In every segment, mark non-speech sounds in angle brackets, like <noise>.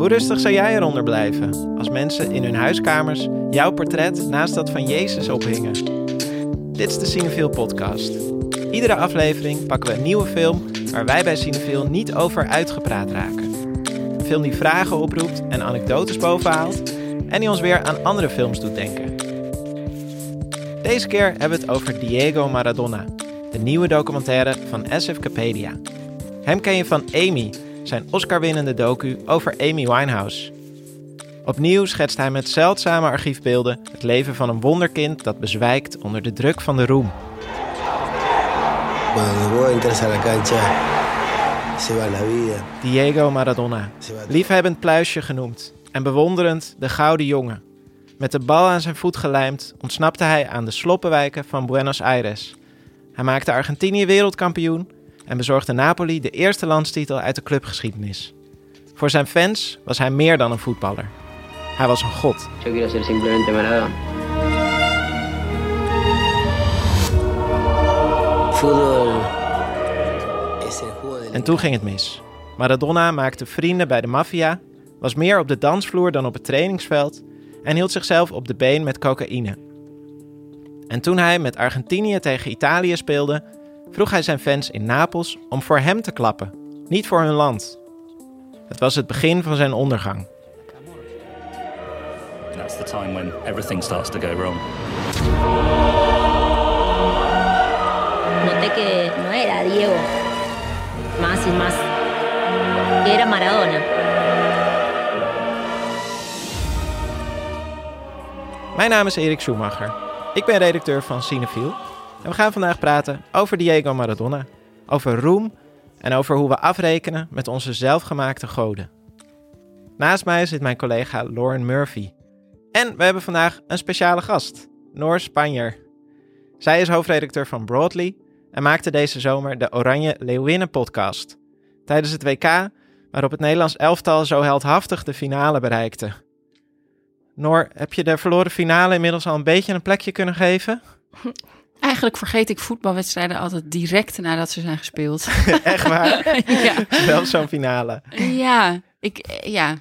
Hoe rustig zou jij eronder blijven als mensen in hun huiskamers jouw portret naast dat van Jezus ophingen? Dit is de Cinefil podcast. Iedere aflevering pakken we een nieuwe film waar wij bij Cinefil niet over uitgepraat raken. Een film die vragen oproept en anekdotes bovenhaalt en die ons weer aan andere films doet denken. Deze keer hebben we het over Diego Maradona, de nieuwe documentaire van SF Capedia. Hem ken je van Amy, zijn Oscar-winnende docu over Amy Winehouse. Opnieuw schetst hij met zeldzame archiefbeelden het leven van een wonderkind dat bezwijkt onder de druk van de roem. Diego Maradona, liefhebbend pluisje genoemd en bewonderend de gouden jongen. Met de bal aan zijn voet gelijmd ontsnapte hij aan de sloppenwijken van Buenos Aires. Hij maakte Argentinië wereldkampioen en bezorgde Napoli de eerste landstitel uit de clubgeschiedenis. Voor zijn fans was hij meer dan een voetballer. Hij was een god. Yo quiero ser simplemente Maradona. Fútbol es el juego de En toen ging het mis. Maradona maakte vrienden bij de maffia, was meer op de dansvloer dan op het trainingsveld en hield zichzelf op de been met cocaïne. En toen hij met Argentinië tegen Italië speelde, vroeg hij zijn fans in Napels om voor hem te klappen, niet voor hun land. Het was het begin van zijn ondergang. That's the time when everything starts to go wrong. Noté que no era Diego, más y más, era Maradona. Mijn naam is Erik Schumacher. Ik ben redacteur van Cinefiel. En we gaan vandaag praten over Diego Maradona, over roem en over hoe we afrekenen met onze zelfgemaakte goden. Naast mij zit mijn collega Lauren Murphy. En we hebben vandaag een speciale gast, Noor Spanjer. Zij is hoofdredacteur van Broadly en maakte deze zomer de Oranje Leeuwinnen podcast. Tijdens het WK, waarop het Nederlands elftal zo heldhaftig de finale bereikte. Noor, heb je de verloren finale inmiddels al een beetje een plekje kunnen geven? <laughs> Eigenlijk vergeet ik voetbalwedstrijden altijd direct nadat ze zijn gespeeld. <laughs> Echt waar? <laughs> ja. Wel zo'n finale. ja, ik, ja,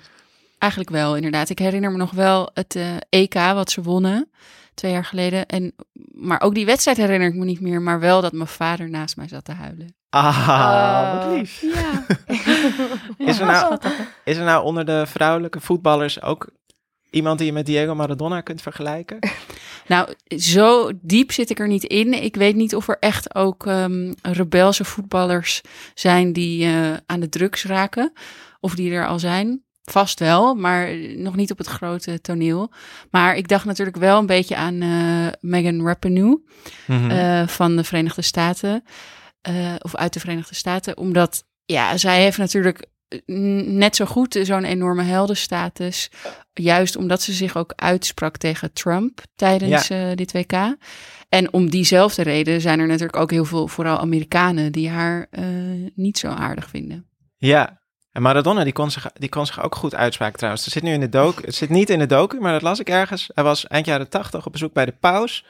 eigenlijk wel inderdaad. Ik herinner me nog wel het eh, EK wat ze wonnen twee jaar geleden. En, maar ook die wedstrijd herinner ik me niet meer. Maar wel dat mijn vader naast mij zat te huilen. Ah, wat lief. Ja, <laughs> Is er, nou, is er nou onder de vrouwelijke voetballers ook iemand die je met Diego Maradona kunt vergelijken? <laughs> Nou, zo diep zit ik er niet in. Ik weet niet of er echt ook ehm, rebelse voetballers zijn die eh, aan de drugs raken. Of die er al zijn. Vast wel, maar nog niet op het grote toneel. Maar ik dacht natuurlijk wel een beetje aan eh, Megan Rapinoe Mhm. eh, van de Verenigde Staten. of uit de Verenigde Staten. Omdat, ja, zij heeft natuurlijk net zo goed zo'n enorme heldenstatus. Juist omdat ze zich ook uitsprak tegen Trump tijdens eh, dit WK. En om diezelfde reden zijn er natuurlijk ook heel veel, vooral Amerikanen, die haar eh, niet zo aardig vinden. Ja. En Maradona, die kon, zich, die kon zich ook goed uitspraken trouwens. Het zit nu in de docu. Het zit niet in de docu, maar dat las ik ergens. Hij was eind jaren tachtig op bezoek bij de paus.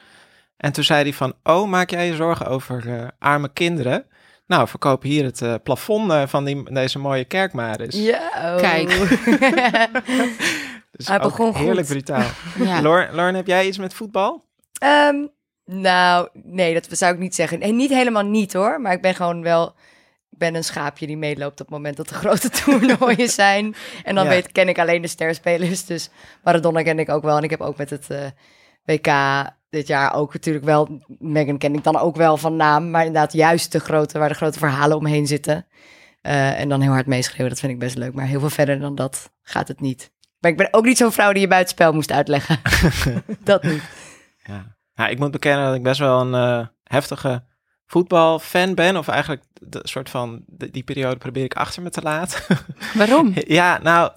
En toen zei hij van, oh, maak jij je zorgen over eh, arme kinderen? Nou, verkoop hier het eh, plafond eh, van die, deze mooie kerk maar eens. Ja. oh. Kijk. <laughs> Dus Hij ook begon goed. Heerlijk brutaal. Ja. Lauren, Lauren, heb jij iets met voetbal? Ehm, nou, nee, dat zou ik niet zeggen. Nee, niet helemaal niet hoor. Maar ik ben gewoon wel. Ik ben een schaapje die meeloopt op het moment dat de grote <laughs> toernooien zijn. En dan Ja. weet, ken ik alleen de sterspelers. Dus Maradona ken ik ook wel. En ik heb ook met het eh, WK dit jaar ook natuurlijk wel. Megan ken ik dan ook wel van naam. Maar inderdaad, juist de grote, waar de grote verhalen omheen zitten. Eh, en dan heel hard meeschreeuwen, dat vind ik best leuk. Maar heel veel verder dan dat gaat het niet. Maar ik ben ook niet zo'n vrouw die je buitenspel moest uitleggen. <laughs> dat niet. Ja. ja, ik moet bekennen dat ik best wel een eh, heftige voetbalfan ben. Of eigenlijk de soort van, de- die periode probeer ik achter me te laten. Waarom? <laughs> ja, nou,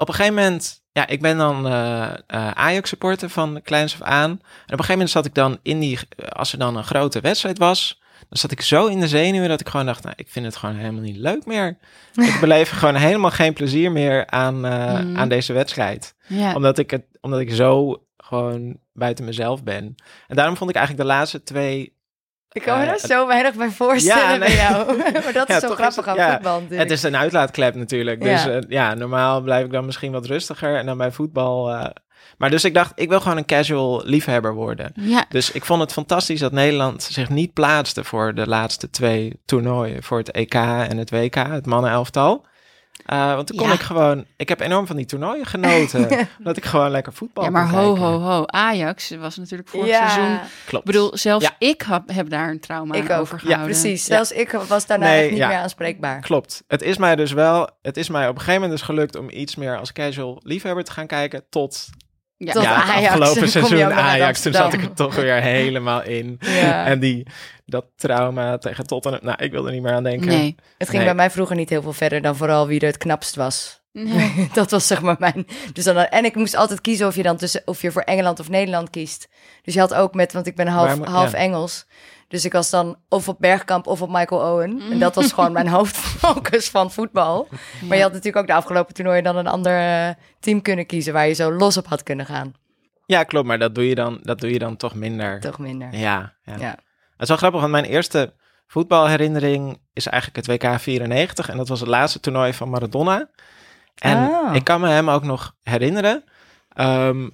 op een gegeven moment... Ja, ik ben dan eh, eh, Ajax-supporter van kleins af aan. En op een gegeven moment zat ik dan in die... Als er dan een grote wedstrijd was... Dan zat ik zo in de zenuwen dat ik gewoon dacht... Nou, ik vind het gewoon helemaal niet leuk meer. <laughs> ik beleef gewoon helemaal geen plezier meer aan, eh, Mhm. aan deze wedstrijd omdat ik het, omdat ik zo gewoon buiten mezelf ben. En daarom vond ik eigenlijk de laatste twee Ik kan me Eh, daar zo weinig bij voorstellen Ja, bij jou. <laughs> <laughs> maar dat Ja, is zo grappig het- aan voetbal natuurlijk. Het is een uitlaatklep natuurlijk. Dus Ja. ja. normaal blijf ik dan misschien wat rustiger. En dan bij voetbal... eh, maar dus ik dacht, ik wil gewoon een casual liefhebber worden. Ja, Dus ik vond het fantastisch dat Nederland zich niet plaatste voor de laatste twee toernooien. Voor het EK en het WK, het mannenelftal. Eh want toen kon Ja. ik gewoon... Ik heb enorm van die toernooien genoten. <laughs> omdat ik gewoon lekker voetbal ja maar kon ho, kijken. ho, ho. Ajax was natuurlijk vorig ja, seizoen... Klopt. Ik bedoel, zelfs Ja. ik heb, heb daar een trauma ik ook. over Ja, gehouden. precies. Ja. Zelfs ik was daarna Nee, echt niet ja. meer aanspreekbaar. Klopt. Het is mij dus wel... Het is mij op een gegeven moment dus gelukt om iets meer als casual liefhebber te gaan kijken. Tot, Ja. Tot ja, het Ajax. afgelopen seizoen Ajax. Toen zat ik er toch weer helemaal in. Ja. En die, dat trauma tegen Tottenham... Nou, ik wil er niet meer aan denken. Nee. Het ging Nee. bij mij vroeger niet heel veel verder dan vooral wie er het knapst was. Nee. <laughs> dat was zeg maar mijn. Dus dan, en ik moest altijd kiezen of je dan tussen of je voor Engeland of Nederland kiest. Dus je had ook met, want ik ben half, half ja. Engels. Dus ik was dan of op Bergkamp of op Michael Owen. En dat was gewoon mijn <laughs> hoofdfocus van voetbal. Maar je had natuurlijk ook de afgelopen toernooien dan een ander eh, team kunnen kiezen waar je zo los op had kunnen gaan. Ja, klopt. Maar dat doe je dan, dat doe je dan toch minder. Toch minder. Ja, ja. Ja. Het is wel grappig, want mijn eerste voetbalherinnering is eigenlijk het WK 94. En dat was het laatste toernooi van Maradona. En Ah. ik kan me hem ook nog herinneren ehm,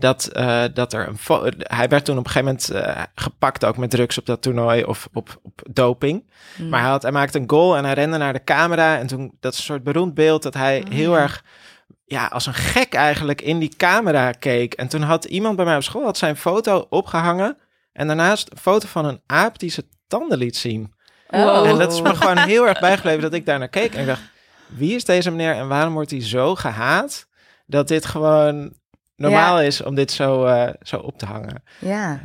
dat, eh, dat er een... Hij werd toen op een gegeven moment eh, gepakt ook met drugs op dat toernooi of op, op doping. Mm. Maar hij, had, hij maakte een goal en hij rende naar de camera. En toen, dat is een soort beroemd beeld dat hij heel erg, ja, als een gek eigenlijk in die camera keek. En toen had iemand bij mij op school had zijn foto opgehangen. En daarnaast een foto van een aap die zijn tanden liet zien. Oh. En dat is me gewoon heel erg bijgebleven dat ik daar naar keek. En ik dacht, wie is deze meneer en waarom wordt hij zo gehaat? Dat dit gewoon normaal is om dit zo, eh, zo op te hangen. Ja.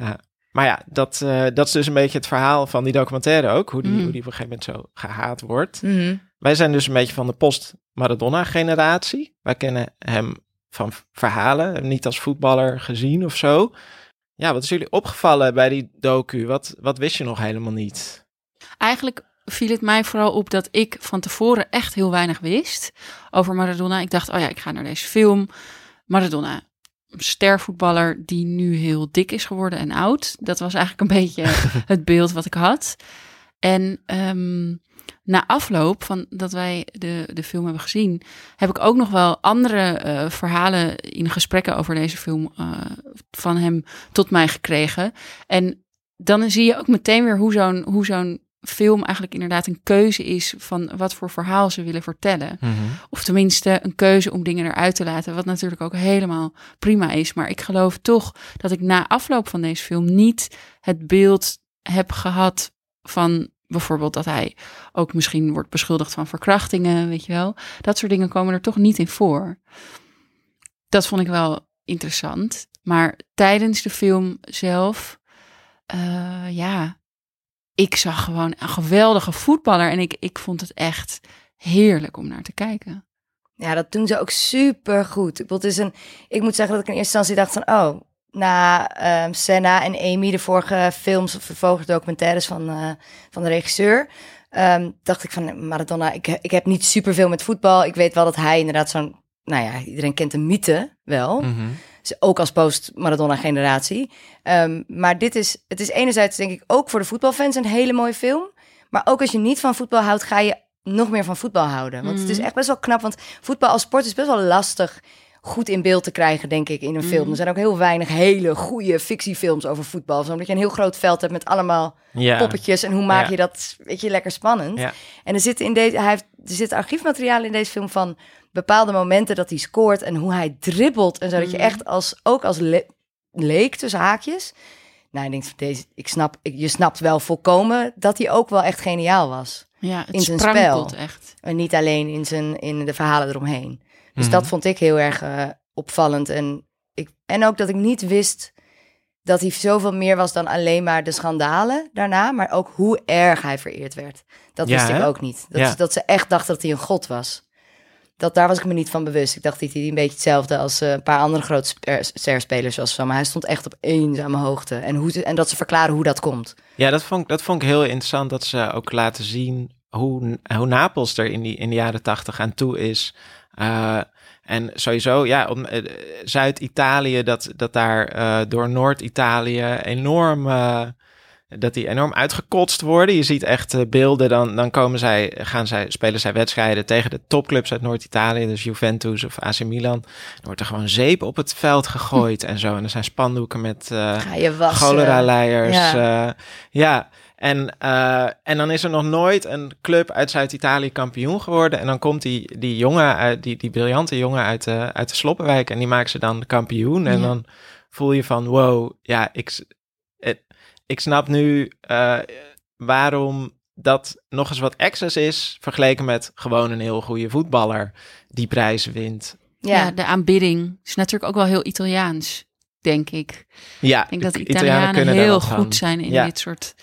Maar ja, dat, eh, dat is dus een beetje het verhaal van die documentaire ook. Hoe die, Mm. hoe die op een gegeven moment zo gehaat wordt. Mhm. Wij zijn dus een beetje van de post-Maradona-generatie. Wij kennen hem van verhalen, hem niet als voetballer gezien of zo. Ja, wat is jullie opgevallen bij die docu? Wat, wat wist je nog helemaal niet? Eigenlijk viel het mij vooral op dat ik van tevoren echt heel weinig wist over Maradona. Ik dacht, oh ja, ik ga naar deze film. Maradona, stervoetballer die nu heel dik is geworden en oud. Dat was eigenlijk een beetje <laughs> het beeld wat ik had. En ehm, na afloop van dat wij de, de film hebben gezien, heb ik ook nog wel andere eh, verhalen in gesprekken over deze film eh, van hem tot mij gekregen. En dan zie je ook meteen weer hoe zo'n hoe zo'n film eigenlijk inderdaad een keuze is van wat voor verhaal ze willen vertellen. Of tenminste een keuze om dingen eruit te laten, wat natuurlijk ook helemaal prima is. Maar ik geloof toch dat ik na afloop van deze film niet het beeld heb gehad van bijvoorbeeld dat hij ook misschien wordt beschuldigd van verkrachtingen, weet je wel. Dat soort dingen komen er toch niet in voor. Dat vond ik wel interessant. Maar tijdens de film zelf, eh, ja, ik zag gewoon een geweldige voetballer en ik, ik vond het echt heerlijk om naar te kijken. Ja, dat doen ze ook super goed. Ik, is een, ik moet zeggen dat ik in eerste instantie dacht van... oh, na ehm, Senna en Amy, de vorige films of vervolgens documentaires van, eh, van de regisseur... ehm, dacht ik van Maradona, ik, ik heb niet superveel met voetbal. Ik weet wel dat hij inderdaad zo'n... Nou ja, iedereen kent de mythe wel. Mhm. Ook als post-Maradona-generatie. Ehm, maar dit is, het is enerzijds denk ik ook voor de voetbalfans een hele mooie film. Maar ook als je niet van voetbal houdt, ga je nog meer van voetbal houden. Want het is echt best wel knap, want voetbal als sport is best wel lastig goed in beeld te krijgen, denk ik, in een film. Er zijn ook heel weinig hele goede fictiefilms over voetbal. Zo, Omdat je een heel groot veld hebt met allemaal Ja. poppetjes. En hoe maak Ja. je dat, weet je, lekker spannend. Ja. En er zit in deze, hij heeft, zit archiefmateriaal in deze film van bepaalde momenten dat hij scoort en hoe hij dribbelt en zo. Dat je echt als, ook als le- leek tussen haakjes. Nou, ik denk van deze, ik snap, ik, je snapt wel volkomen dat hij ook wel echt geniaal was. Ja, het In zijn spel. echt. En niet alleen in, zijn, in de verhalen eromheen. Dus Mhm. dat vond ik heel erg eh, opvallend. En, ik, en ook dat ik niet wist dat hij zoveel meer was dan alleen maar de schandalen daarna. Maar ook hoe erg hij vereerd werd. Dat Ja, wist ik hè? ook niet. Dat, Ja. dat ze echt dachten dat hij een god was. Dat, daar was ik me niet van bewust. Ik dacht dat hij een beetje hetzelfde als eh, een paar andere grote sper- sterspelers was. Maar hij stond echt op eenzame hoogte. En, hoe, en dat ze verklaren hoe dat komt. Ja, dat vond, ik- dat vond ik heel interessant dat ze ook laten zien hoe, hoe Napels er in, die, in de jaren tachtig aan toe is. Eh, en sowieso, ja, om, eh, Zuid-Italië, dat, dat daar eh, door Noord-Italië enorm eh, dat die enorm uitgekotst worden. Je ziet echt beelden, dan, dan komen zij, gaan zij, spelen zij wedstrijden tegen de topclubs uit Noord-Italië, dus Juventus of AC Milan. Dan wordt er gewoon zeep op het veld gegooid en zo. En er zijn spandoeken met wassen. cholera-leiers. Ja. En, eh, en dan is er nog nooit een club uit Zuid-Italië kampioen geworden. En dan komt die, die jongen, uit, die, die briljante jongen uit de, uit de Sloppenwijk. En die maken ze dan kampioen. En Ja. dan voel je van, wow, ja, ik, het, ik snap nu eh, waarom dat nog eens wat extra's is... vergeleken met gewoon een heel goede voetballer die prijzen wint. Ja. Ja, de aanbidding is natuurlijk ook wel heel Italiaans, denk ik. Ja, Ik denk dat de Italianen heel goed zijn in Ja. dit soort...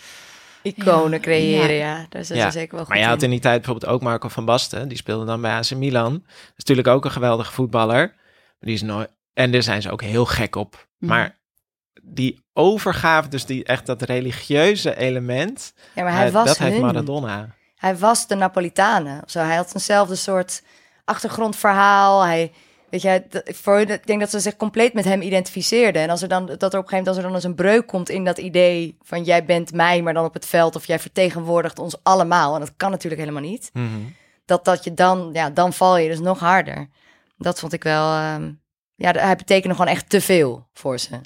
iconen Ja. creëren, Ja. zijn Ja, ze zeker wel goed Maar je had in. die tijd bijvoorbeeld ook Marco van Basten. Die speelde dan bij AC Milan. Dat is natuurlijk ook een geweldige voetballer. Maar Die is nooit... En daar zijn ze ook heel gek op. Mhm. Maar die overgave, dus die, echt dat religieuze element... Ja, maar hij was dat heeft. Maradona. Hij was de Napolitanen. Zo. Hij had eenzelfde soort achtergrondverhaal. Hij, weet je, voor, ik denk dat ze zich compleet met hem identificeerden. En als er dan, dat er op een gegeven moment, als er dan eens een breuk komt in dat idee van jij bent mij, maar dan op het veld, of jij vertegenwoordigt ons allemaal. En dat kan natuurlijk helemaal niet. Mhm. Dat, dat je dan, ja, dan val je dus nog harder. Dat vond ik wel, ehm, ja, hij betekende gewoon echt te veel voor ze.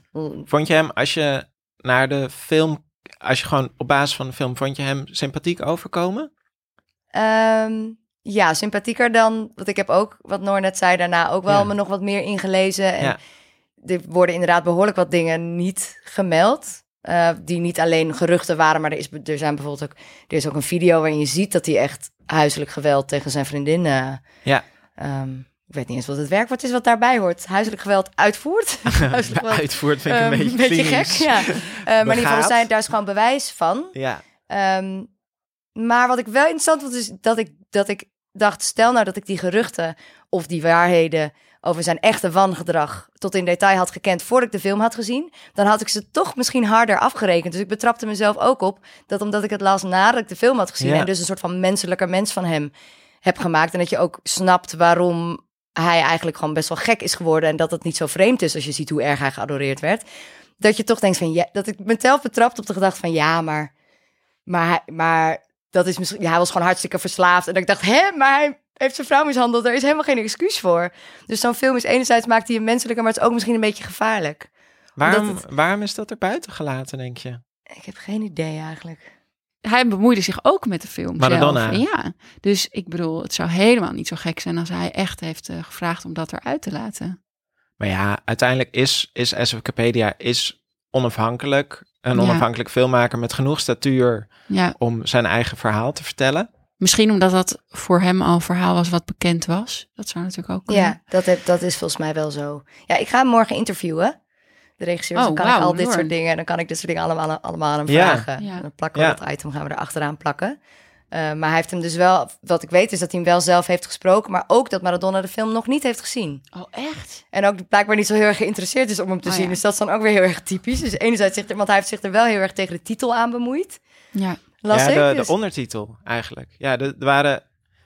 Vond je hem, als je naar de film... Als je gewoon op basis van de film... Vond je hem sympathiek overkomen? Ehm, ja, sympathieker dan. Want ik heb ook, wat Noor net zei, daarna ook wel Ja. me nog wat meer ingelezen. En Ja. er worden inderdaad behoorlijk wat dingen niet gemeld. eh, die niet alleen geruchten waren, maar er, is, er zijn bijvoorbeeld ook, er is ook een video waarin je ziet dat hij echt huiselijk geweld tegen zijn vriendin. eh, Ja. ehm, ik weet niet eens wat het werkwoord is wat daarbij hoort. Huiselijk geweld uitvoert. <laughs> huiselijk geweld. Uitvoert vind ik ehm, een beetje, gek. Ja. Eh, <laughs> maar in ieder geval, zijn, daar is gewoon bewijs van. Ja. Ehm, maar wat ik wel interessant vond, is dat ik, dat ik dacht... stel nou dat ik die geruchten of die waarheden... over zijn echte wangedrag tot in detail had gekend... voordat ik de film had gezien... dan had ik ze toch misschien harder afgerekend. Dus ik betrapte mezelf ook op dat omdat ik het las nadat ik de film had gezien... Ja. en dus een soort van menselijker mens van hem heb gemaakt... en dat je ook snapt waarom hij eigenlijk gewoon best wel gek is geworden... en dat het niet zo vreemd is als je ziet hoe erg hij geadoreerd werd... dat je toch denkt van... Ja, dat ik mezelf betrapt op de gedachte van... ja, maar maar, maar dat is misschien, ja, hij was gewoon hartstikke verslaafd. En ik dacht, hè, maar hij heeft zijn vrouw mishandeld. Er is helemaal geen excuus voor. Dus zo'n film is enerzijds maakt hij hem menselijker, maar het is ook misschien een beetje gevaarlijk. Waarom, is dat er buiten gelaten, denk je? Ik heb geen idee eigenlijk. Hij bemoeide zich ook met de film Maradona. zelf. Ja, dus ik bedoel, het zou helemaal niet zo gek zijn als hij echt heeft eh, gevraagd om dat eruit te laten. Maar ja, uiteindelijk is, is S Wikipedia is onafhankelijk. Een Ja. onafhankelijk filmmaker met genoeg statuur Ja, om zijn eigen verhaal te vertellen. misschien omdat dat voor hem al een verhaal was wat bekend was. Dat zou natuurlijk ook kunnen. Ja, dat, heb, dat is volgens mij wel zo. Ja, ik ga hem morgen interviewen. De regisseur, Oh, dan kan wauw, ik al dit soort dingen... dan kan ik dit soort dingen allemaal, allemaal aan hem Ja. vragen. Ja. Dan plakken we Ja. dat item, gaan we er achteraan plakken. Eh, maar hij heeft hem dus wel... Wat ik weet is dat hij hem wel zelf heeft gesproken... maar ook dat Maradona de film nog niet heeft gezien. Oh, echt? En ook blijkbaar niet zo heel erg geïnteresseerd is om hem te Oh, zien. ja. Dus dat is dan ook weer heel erg typisch. Dus enerzijds zegt er, want hij heeft zich er wel heel erg tegen de titel aan bemoeid. Ja. Las ja, ik. de, Dus- de ondertitel eigenlijk. Ja, de, er waren,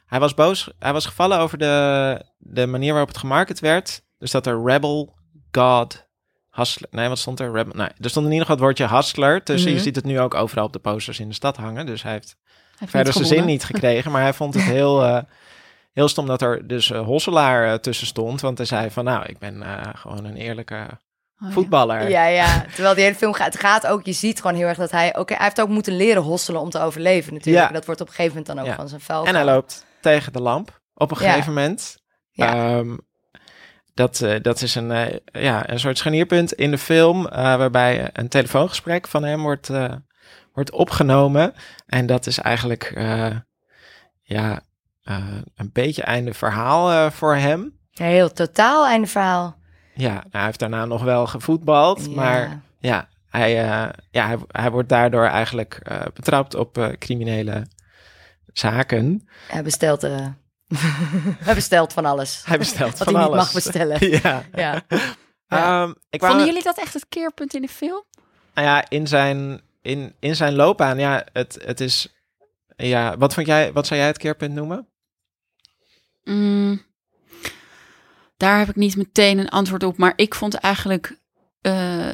hij was boos. Hij was gevallen over de, de manier waarop het gemarket werd. Dus dat er Rebel, God, Hustler. Nee, wat stond er? Rebel. Nee, er stond in ieder geval het woordje Hustler tussen. Mhm. Je ziet het nu ook overal op de posters in de stad hangen. Dus Hij heeft verder zijn zin niet gekregen. Maar hij vond het <laughs> heel, eh, heel stom dat er dus eh, Hosselaar eh, tussen stond. Want hij zei van nou, ik ben gewoon een eerlijke Oh, voetballer. Ja, ja. Terwijl die hele film gaat, het gaat ook, je ziet gewoon heel erg dat hij, oké, hij heeft ook moeten leren hosselen om te overleven natuurlijk. Ja. Dat wordt op een gegeven moment dan ook Ja. van zijn vuil. En hij loopt tegen de lamp op een gegeven moment. Ja. Ehm, dat, dat is een, ja, een soort scharnierpunt in de film, waarbij een telefoongesprek van hem wordt, wordt opgenomen. En dat is eigenlijk eh, ja, eh, een beetje einde verhaal eh, voor hem. Ja, heel totaal einde verhaal. Ja, nou, hij heeft daarna nog wel gevoetbald, Ja. maar ja, hij, eh, ja hij, hij wordt daardoor eigenlijk eh, betrapt op eh, criminele zaken. Hij bestelt, eh, <laughs> hij bestelt van alles. Hij bestelt <laughs> Wat van hij niet alles. mag bestellen. <laughs> ja. Ja. Ehm, ik wou, Vonden jullie dat echt het keerpunt in de film? nou ja, in zijn, in, in zijn loopbaan, ja, het, het is, ja, wat vond jij, wat zou jij het keerpunt noemen? Mm, daar heb ik niet meteen een antwoord op. Maar ik vond eigenlijk. eh,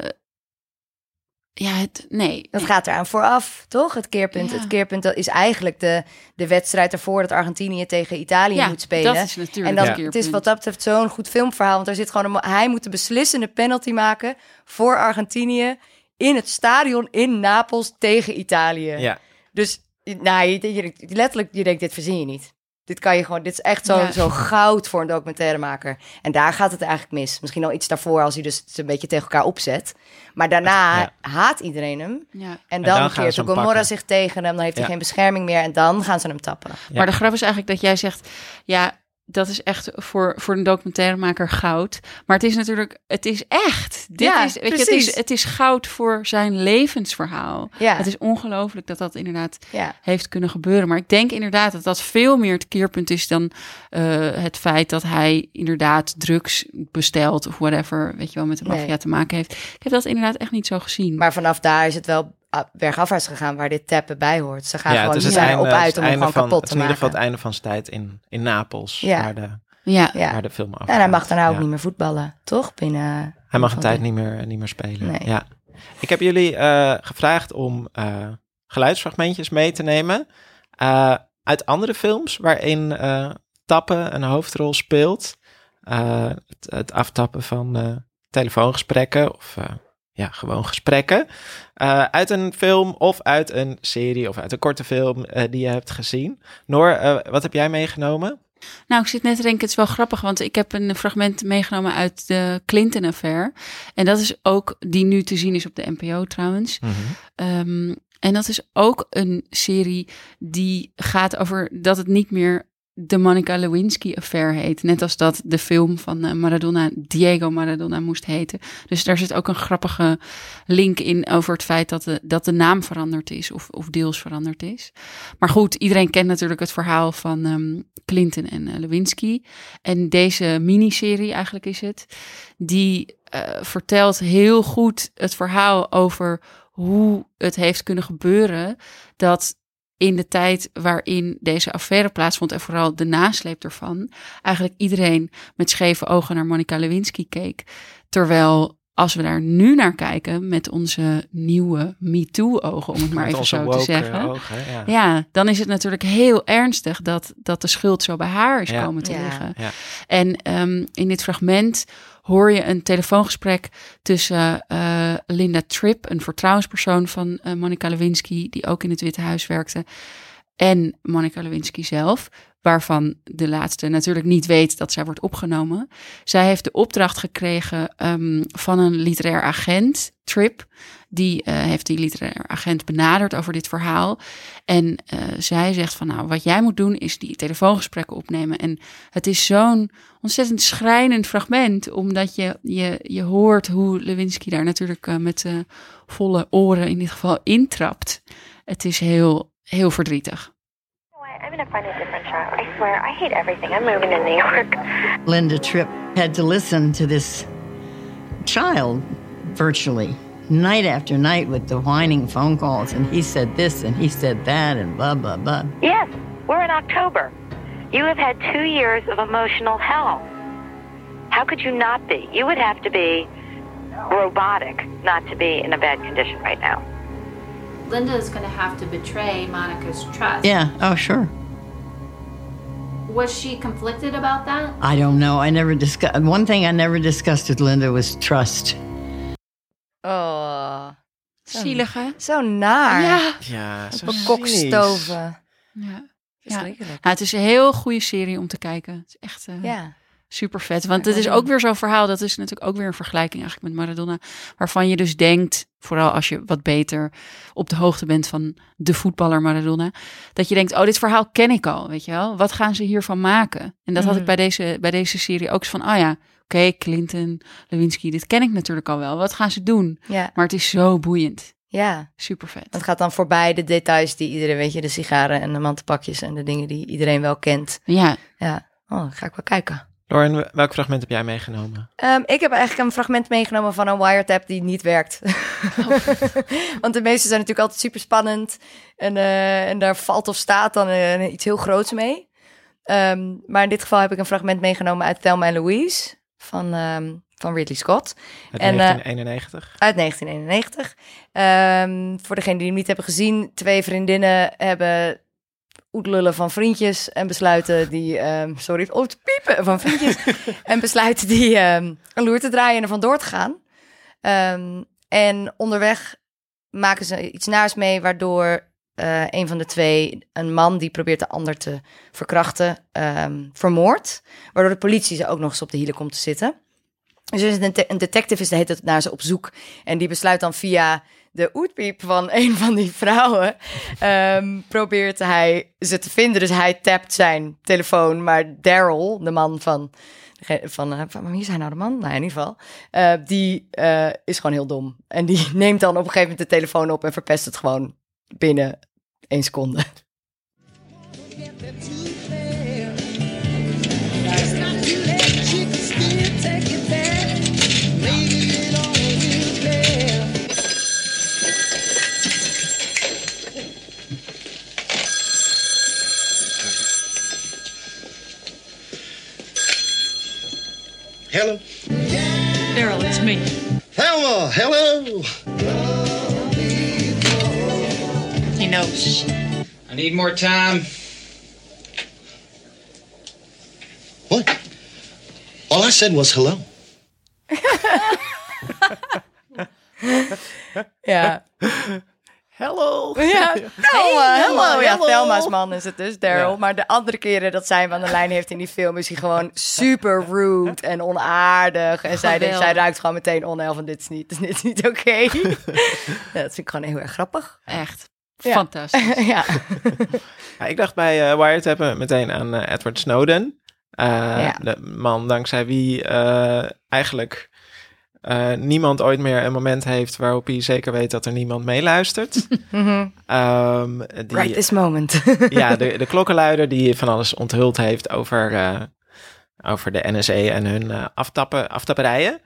ja, het, nee. Dat gaat eraan vooraf, toch? Het keerpunt. Ja. Het keerpunt dat is eigenlijk de, de wedstrijd ervoor dat Argentinië tegen Italië ja, moet spelen. dat is natuurlijk en dan, het het is wat dat betreft zo'n goed filmverhaal. Want er zit gewoon een, hij moet de beslissende penalty maken voor Argentinië in het stadion in Napels tegen Italië. Ja. Dus nou, je, je- letterlijk, je denkt, dit verzin je niet. Dit kan je gewoon, dit is echt zo, Ja. zo goud voor een documentairemaker. En daar gaat het eigenlijk mis. Misschien al iets daarvoor als hij dus het een beetje tegen elkaar opzet. Maar daarna Ja. haat iedereen hem. Ja. En dan dan, gaan keert ze hem Gomorra zich tegen hem. Dan heeft hij Ja. geen bescherming meer. En dan gaan ze hem tappen. Ja. Maar de grap is eigenlijk dat jij zegt, ja, dat is echt voor, voor een documentairemaker goud. Maar het is natuurlijk, het is echt. Dit Ja, is, weet je, het, is, het is goud voor zijn levensverhaal. Ja. Het is ongelooflijk dat dat inderdaad Ja. heeft kunnen gebeuren. Maar ik denk inderdaad dat dat veel meer het keerpunt is dan eh, het feit dat hij inderdaad drugs bestelt of whatever, weet je wel, met de maffia Nee. te maken heeft. Ik heb dat inderdaad echt niet zo gezien. Maar vanaf daar is het wel bergafwaarts gegaan waar dit tappen bij hoort. Ze gaan ja, gewoon einde, erop het uit om hem einde gewoon van, kapot het is te in ieder geval maken. het einde van zijn tijd in, in Napels, Ja. waar, de, ja, Ja. waar de film af. En hij mag daarna ook Ja. niet meer voetballen, toch? Binnen, Hij mag een tijd niet meer, niet meer spelen. Nee. Ja. Ik heb jullie eh, gevraagd om eh, geluidsfragmentjes mee te nemen eh, uit andere films waarin eh, tappen een hoofdrol speelt. Eh, het, het aftappen van eh, telefoongesprekken of eh, ja, gewoon gesprekken. Eh, uit een film of uit een serie of uit een korte film eh, die je hebt gezien. Noor, eh, wat heb jij meegenomen? Nou, ik zit net te denken, het is wel grappig, want ik heb een fragment meegenomen uit de Clinton-affair. En dat is ook, die nu te zien is op de NPO trouwens. Ehm, en dat is ook een serie die gaat over dat het niet meer de Monica Lewinsky-affair heet. Net als dat de film van eh, Maradona, Diego Maradona, moest heten. Dus daar zit ook een grappige link in over het feit dat de, dat de naam veranderd is of, of deels veranderd is. Maar goed, iedereen kent natuurlijk het verhaal van ehm, Clinton en eh, Lewinsky. En deze miniserie eigenlijk is het, die eh, vertelt heel goed het verhaal over hoe het heeft kunnen gebeuren dat in de tijd waarin deze affaire plaatsvond en vooral de nasleep ervan, eigenlijk iedereen met scheve ogen naar Monica Lewinsky keek. Terwijl als we daar nu naar kijken met onze nieuwe MeToo-ogen, om het maar Met even zo te zeggen. eh, ogen, ja. Ja, dan is het natuurlijk heel ernstig dat, dat de schuld zo bij haar is Ja. komen te Ja. liggen. Ja. En ehm, in dit fragment hoor je een telefoongesprek tussen eh, Linda Tripp, een vertrouwenspersoon van eh, Monica Lewinsky, die ook in het Witte Huis werkte, en Monica Lewinsky zelf, waarvan de laatste natuurlijk niet weet dat zij wordt opgenomen. Zij heeft de opdracht gekregen ehm, van een literair agent, Tripp. Die eh, heeft die literair agent benaderd over dit verhaal. En eh, zij zegt van nou, wat jij moet doen is die telefoongesprekken opnemen. En het is zo'n ontzettend schrijnend fragment, omdat je, je, je hoort hoe Lewinsky daar natuurlijk eh, met eh, volle oren in dit geval intrapt. Het is heel, heel verdrietig. I'm gonna find a different job. I swear, I hate everything. I'm moving to New York. Linda Tripp had to listen to this child virtually night after night with the whining phone calls, and he said this and he said that, and blah, blah, blah. Yes, we're in October. You have had two years of emotional hell. How could you not be? You would have to be robotic not to be in a bad condition right now. Linda is going to have to betray Monica's trust. Yeah, oh, sure. Was she conflicted about that? I don't know. I never discussed, one thing I never discussed with Linda was trust. Oh, zo, Zielig, hè? zo naar. Ja. Ja, zo Bekokstoven. ja. Verschrikkelijk. Nou, het is een heel goede serie om te kijken. Het is echt eh, Ja. super vet. Want het is ook weer zo'n verhaal. Dat is natuurlijk ook weer een vergelijking eigenlijk met Maradona. Waarvan je dus denkt, vooral als je wat beter op de hoogte bent van de voetballer Maradona. Dat je denkt, oh, dit verhaal ken ik al. Weet je wel? Wat gaan ze hiervan maken? En dat had ik Mhm. bij deze, bij deze serie ook zo van, oh ja, oké, Clinton, Lewinsky, dit ken ik natuurlijk al wel. Wat gaan ze doen? Ja. Maar het is zo boeiend. ja. Super vet. Het gaat dan voorbij de details die iedereen, weet je, de sigaren en de mantelpakjes en de dingen die iedereen wel kent. Ja, Ja, oh, dan ga ik wel kijken. Lauren, welk fragment heb jij meegenomen? Ehm, ik heb eigenlijk een fragment meegenomen van een wiretap die niet werkt. <laughs> Want de meeste zijn natuurlijk altijd super spannend. En, eh, en daar valt of staat dan eh, iets heel groots mee. Ehm, maar in dit geval heb ik een fragment meegenomen uit Thelma en Louise. Van ehm, van Ridley Scott. Uit En, eh, 1991. Uit 1991. Ehm, voor degenen die hem niet hebben gezien, twee vriendinnen hebben oetlullen van vriendjes en besluiten die, ehm, sorry, oh, te piepen van vriendjes <laughs> en besluiten die ehm, een loer te draaien en er vandoor te gaan. En onderweg maken ze iets naars mee, waardoor eh, een van de twee, een man die probeert de ander te verkrachten, ehm vermoordt. Waardoor de politie ze ook nog eens op de hielen komt te zitten. Dus een, de- een detective is de hele tijd naar ze op zoek. En die besluit dan via de oetpiep van <laughs> een van die vrouwen... ehm, probeert hij ze te vinden. Dus hij tapt zijn telefoon. Maar Daryl, de man van... Van, eh, van wie is nou de man? Nou, in ieder geval. eh, die is gewoon heel dom. En die <laughs> neemt dan op een gegeven moment de telefoon op... en verpest het gewoon binnen één seconde. Hello. Daryl, it's me. Thelma, hello. Knows. I need more time. What? All I said was hello. <laughs> Ja. Hello. Ja, Thelma, <laughs> Hey, hello. Ja. Thelma's man is het dus, Daryl. Ja. Maar de andere keren dat zij hem aan de lijn heeft in die film... is hij gewoon super rude en onaardig. En zij, Geweldig. zij ruikt gewoon meteen onheil van dit is niet, <laughs> dit is niet oké. ja, dat vind ik gewoon heel erg grappig. Echt Ja. fantastisch. <laughs> ja. Ja, ik dacht bij eh Wired hebben meteen aan eh, Edward Snowden. Eh, Ja. De man dankzij wie eh, eigenlijk eh, niemand ooit meer een moment heeft waarop hij zeker weet dat er niemand meeluistert. <laughs> Mhm. Ehm, die, Right this moment. <laughs> ja, de, de klokkenluider die van alles onthuld heeft over, eh, over de NSA en hun eh, aftappen, aftapperijen.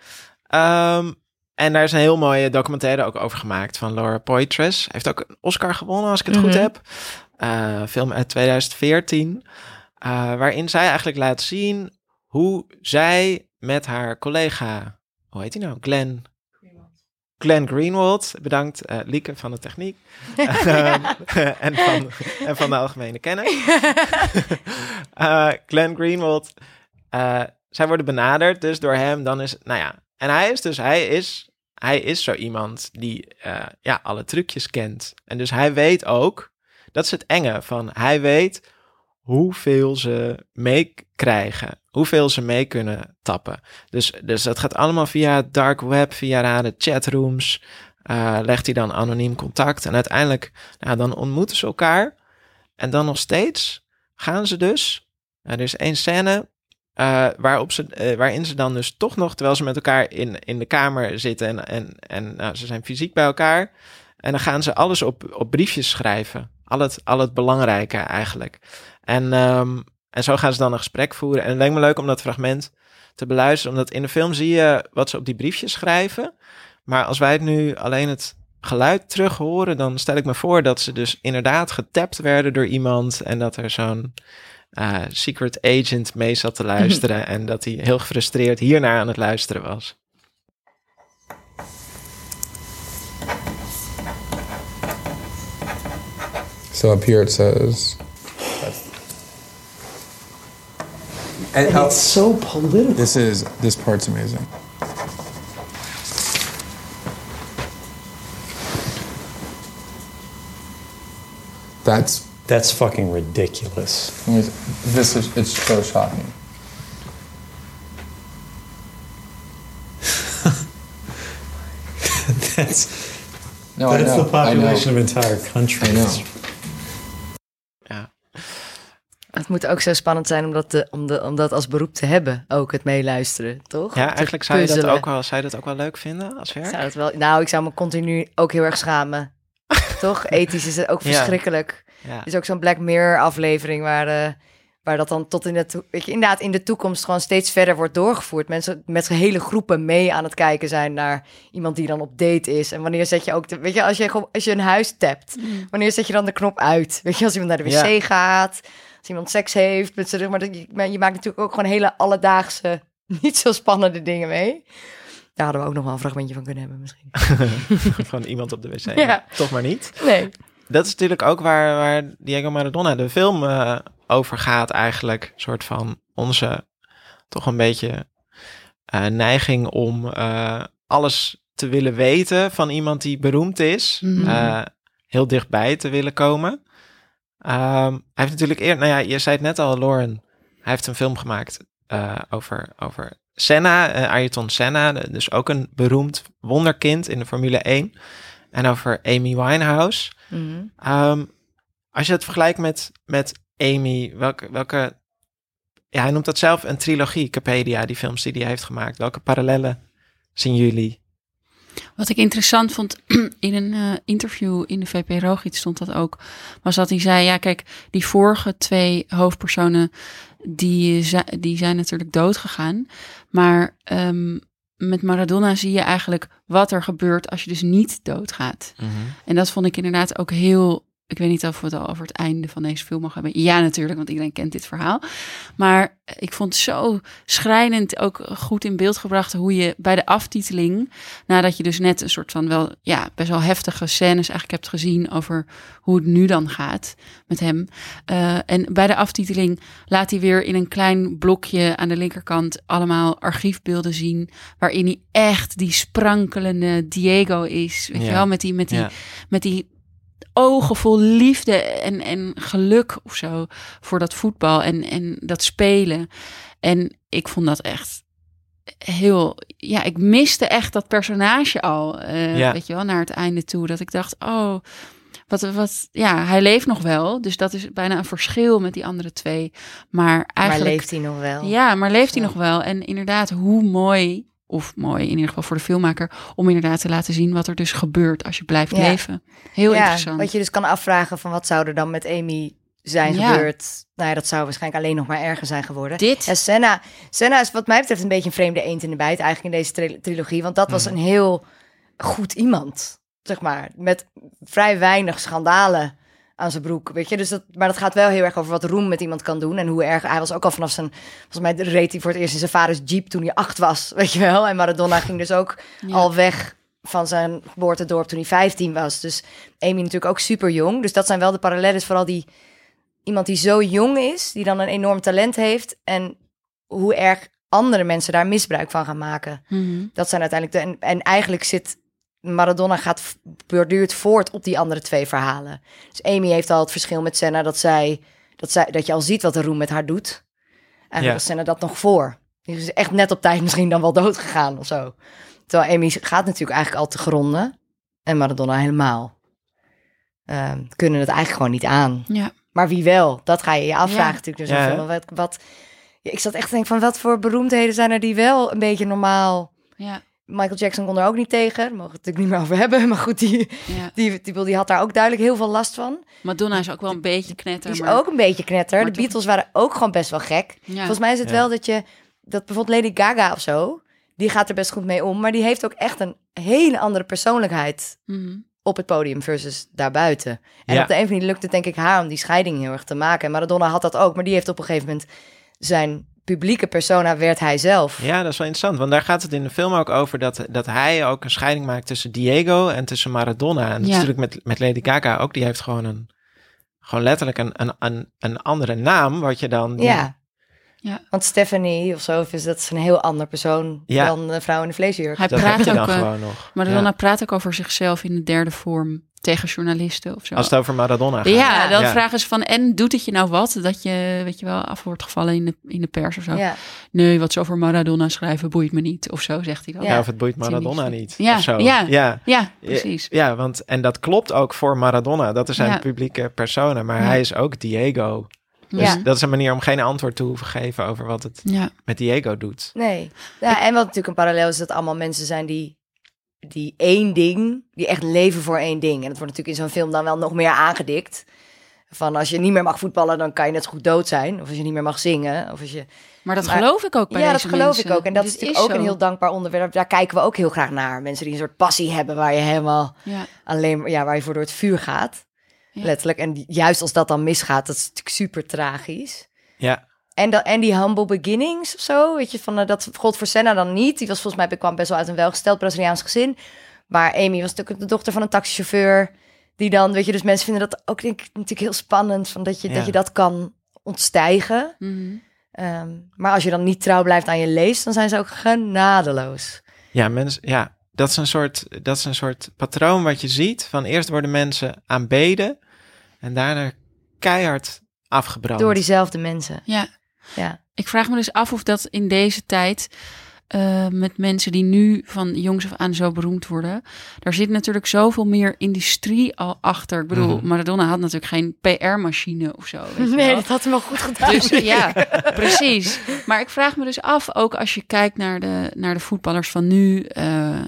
Ehm, en daar is een heel mooie documentaire ook over gemaakt van Laura Poitras. Heeft ook een Oscar gewonnen, als ik het goed Mhm. heb. Eh, film uit 2014. eh, waarin zij eigenlijk laat zien hoe zij met haar collega, hoe heet hij nou? Glenn. Glenn Greenwald, bedankt eh Lieke van de techniek <laughs> <laughs> en, van, en van de algemene kennis. <laughs> Eh, Glenn Greenwald, eh, zij worden benaderd dus door hem, dan is, nou ja, en hij is dus, hij is, hij is zo iemand die eh, ja, alle trucjes kent. En dus hij weet ook, dat is het enge van, hij weet hoeveel ze meekrijgen, hoeveel ze mee kunnen tappen. Dus, dus dat gaat allemaal via het dark web, via rare chatrooms, eh, legt hij dan anoniem contact. En uiteindelijk, nou, dan ontmoeten ze elkaar. En dan nog steeds gaan ze dus. Nou, er is één scène eh, waarop ze, eh, waarin ze dan dus toch nog, terwijl ze met elkaar in, in de kamer zitten en, en, en nou, ze zijn fysiek bij elkaar. En dan gaan ze alles op, op briefjes schrijven. Al het, al het belangrijke eigenlijk. En, ehm, en zo gaan ze dan een gesprek voeren. En het leek me leuk om dat fragment te beluisteren. Omdat in de film zie je wat ze op die briefjes schrijven. Maar als wij het nu alleen het geluid terug horen, dan stel ik me voor dat ze dus inderdaad getapt werden door iemand. En dat er zo'n eh, secret agent mee zat te luisteren. <laughs> en dat hij heel gefrustreerd hiernaar aan het luisteren was. So up here it says. And it's so political. This is this part's amazing. That's That's fucking ridiculous. this is it's so shocking. <laughs> that's No, I that's know, the population I know. of entire countries. I know. Het moet ook zo spannend zijn om dat, te, om, de, om dat als beroep te hebben, ook het meeluisteren, toch? Ja, eigenlijk zou je, dat ook wel, zou je dat ook wel leuk vinden als werk? Zou dat wel, nou, ik zou me continu ook heel erg schamen. <laughs> Toch? Ethisch is het ook Ja. verschrikkelijk. Ja. Is ook zo'n Black Mirror aflevering waar, eh, waar dat dan tot in de, weet je, inderdaad in de toekomst gewoon steeds verder wordt doorgevoerd. Mensen met hele groepen mee aan het kijken zijn naar iemand die dan op date is. En wanneer zet je ook, de, weet je, als je, gewoon- als je een huis tapt, wanneer zet je dan de knop uit? Weet je, als iemand naar de wc Ja. gaat, als iemand seks heeft, met z'n maar dat- je, maar je maakt natuurlijk ook gewoon hele alledaagse <laughs> niet zo spannende dingen mee. Daar hadden we ook nog wel een fragmentje van kunnen hebben misschien. <laughs> <laughs> Van iemand op de wc. Ja. Toch maar niet. Nee. Dat is natuurlijk ook waar, waar Diego Maradona de film eh, over gaat eigenlijk. Een soort van onze toch een beetje eh, neiging om eh, alles te willen weten van iemand die beroemd is. Mhm. Heel dichtbij te willen komen. Ehm, hij heeft natuurlijk eerder, nou ja, je zei het net al, Lauren. Hij heeft een film gemaakt over, over Senna, Ayrton Senna. Dus ook een beroemd wonderkind in de Formule 1. En over Amy Winehouse. Mhm. Ehm, als je het vergelijkt met, met Amy, welke, welke... Ja, hij noemt dat zelf een trilogie, Capedia, die films die hij heeft gemaakt. Welke parallellen zien jullie? Wat ik interessant vond <clears throat> in een eh, interview in de VP Rogiet stond dat ook, was dat hij zei, ja kijk, die vorige twee hoofdpersonen, die, die zijn natuurlijk dood gegaan. Maar ehm, met Maradona zie je eigenlijk wat er gebeurt als je dus niet doodgaat. En dat vond ik inderdaad ook heel. Ik weet niet of we het al over het einde van deze film mogen hebben. Ja, natuurlijk, want iedereen kent dit verhaal. Maar ik vond het zo schrijnend ook goed in beeld gebracht hoe je bij de aftiteling, nadat je dus net een soort van wel, ja, best wel heftige scènes eigenlijk hebt gezien over hoe het nu dan gaat met hem. Eh, en bij de aftiteling laat hij weer in een klein blokje aan de linkerkant allemaal archiefbeelden zien, waarin hij echt die sprankelende Diego is. Weet je wel, met die, met die, Ja. met die ogen vol liefde en, en geluk of zo voor dat voetbal en, en dat spelen. En ik vond dat echt heel, ja, ik miste echt dat personage al, eh, Ja. weet je wel, naar het einde toe. Dat ik dacht, oh, wat, wat, ja, hij leeft nog wel. Dus dat is bijna een verschil met die andere twee. Maar eigenlijk. leeft hij nog wel? Ja, maar leeft hij nog wel? En inderdaad, hoe mooi, of mooi in ieder geval voor de filmmaker, om inderdaad te laten zien wat er dus gebeurt als je blijft Ja. leven. Heel ja, interessant. Wat je dus kan afvragen van wat zou er dan met Amy zijn Ja. gebeurd. Nou ja, dat zou waarschijnlijk alleen nog maar erger zijn geworden. Dit. En Senna, Senna is wat mij betreft een beetje een vreemde eend in de bijt eigenlijk in deze tri- trilogie. Want dat was Mhm. een heel goed iemand, zeg maar. Met vrij weinig schandalen aan zijn broek, weet je. Dus dat, maar dat gaat wel heel erg over wat Roem met iemand kan doen. En hoe erg... Hij was ook al vanaf zijn... Volgens mij reed hij voor het eerst in zijn vaders jeep toen hij acht was, <laughs> weet je wel. En Maradona ging dus ook Ja. al weg van zijn geboortedorp toen hij 15 was. Dus Amy natuurlijk ook super jong. Dus dat zijn wel de parallellen. Vooral die iemand die zo jong is, die dan een enorm talent heeft. En hoe erg andere mensen daar misbruik van gaan maken. Mhm. Dat zijn uiteindelijk de. En, en eigenlijk zit Maradona gaat borduurt voort op die andere twee verhalen. Dus Amy heeft al het verschil met Senna dat zij dat, zij, dat je al ziet wat de roem met haar doet. Eigenlijk Ja. was Senna dat nog voor. Die is echt net op tijd misschien dan wel dood gegaan of zo. Terwijl Amy gaat natuurlijk eigenlijk al te gronden. En Maradona helemaal. Ehm, kunnen het eigenlijk gewoon niet aan. Ja. Maar wie wel? Dat ga je je afvragen Ja. natuurlijk. Dus Ja. Wat, wat, ja, ik zat echt te denken van wat voor beroemdheden zijn er die wel een beetje normaal... Ja. Michael Jackson kon er ook niet tegen. Daar mogen we het natuurlijk niet meer over hebben. Maar goed, die, Ja. die, die, die had daar ook duidelijk heel veel last van. Madonna is ook wel een beetje knetter. Die is maar... ook een beetje knetter. maar De toch- Beatles waren ook gewoon best wel gek. Ja. Volgens mij is het Ja. wel dat je... Dat bijvoorbeeld Lady Gaga of zo... Die gaat er best goed mee om. Maar die heeft ook echt een hele andere persoonlijkheid... Mhm. op het podium versus daarbuiten. En Ja. op de een of andere manier lukt het denk ik haar... om die scheiding heel erg te maken. En Maradona had dat ook. Maar die heeft op een gegeven moment... zijn publieke persona werd hij zelf. Ja, dat is wel interessant. Want daar gaat het in de film ook over dat, dat hij ook een scheiding maakt tussen Diego en tussen Maradona. En dat is Ja. natuurlijk met, met Lady Gaga ook. Die heeft gewoon een gewoon letterlijk een, een, een, een andere naam. Wat je dan. die- Ja. Ja. Want Stephanie of zo, is dat is een heel ander persoon Ja. dan de vrouw in de vleesjurk. Hij Dat heb praat je ook, dan gewoon nog. Maradona Ja. praat ook over zichzelf in de derde vorm tegen journalisten of zo. Als het over Maradona gaat. Ja, dan Ja. vragen ze van, en doet het je nou wat? Dat je, weet je wel, af wordt gevallen in de, in de pers of zo. Ja. Nee, wat ze over Maradona schrijven boeit me niet. Of zo, zegt hij dan. Ja, of het boeit Maradona niet. Ja, of zo. ja, ja, ja, precies. Ja, want en dat klopt ook voor Maradona. Dat is zijn Ja. publieke persona. Maar Ja. hij is ook Diego. Dus Ja. dat is een manier om geen antwoord te hoeven geven over wat het Ja. met Diego doet. Nee. Ja, en wat natuurlijk een parallel is, dat allemaal mensen zijn die, die één ding, die echt leven voor één ding. En dat wordt natuurlijk in zo'n film dan wel nog meer aangedikt. Van als je niet meer mag voetballen, dan kan je net goed dood zijn. Of als je niet meer mag zingen. Of als je... Maar dat geloof ik ook bij Ja, deze dat geloof mensen. ik ook. En dat Dit is natuurlijk is ook een heel dankbaar onderwerp. Daar kijken we ook heel graag naar. Mensen die een soort passie hebben waar je helemaal Ja. alleen maar, ja, waar je voor door het vuur gaat. Ja. Letterlijk. En juist als dat dan misgaat, dat is natuurlijk super tragisch. Ja. En, dat, en die humble beginnings of zo, weet je, van eh, dat gold voor Senna dan niet. Die was volgens mij kwam best wel uit een welgesteld Braziliaans gezin. Maar Amy was natuurlijk de dochter van een taxichauffeur. Die dan, weet je, dus mensen vinden dat ook denk ik natuurlijk heel spannend. Van dat, je, Ja. dat je dat kan ontstijgen. Mhm. Ehm, maar als je dan niet trouw blijft aan je lees, dan zijn ze ook genadeloos. Ja, mensen, ja dat, is een soort, dat is een soort patroon wat je ziet. Van eerst worden mensen aanbeden en daarna keihard afgebrand. Door diezelfde mensen. Ja. Ja. Ik vraag me dus af of dat in deze tijd eh, met mensen die nu van jongs af aan zo beroemd worden, daar zit natuurlijk zoveel meer industrie al achter. Ik bedoel, Mhm. Maradona had natuurlijk geen PR-machine of zo. weet je Nee, wel. dat had hem wel goed gedaan. Dus <laughs> ja, precies. Maar ik vraag me dus af, ook als je kijkt naar de, naar de voetballers van nu, eh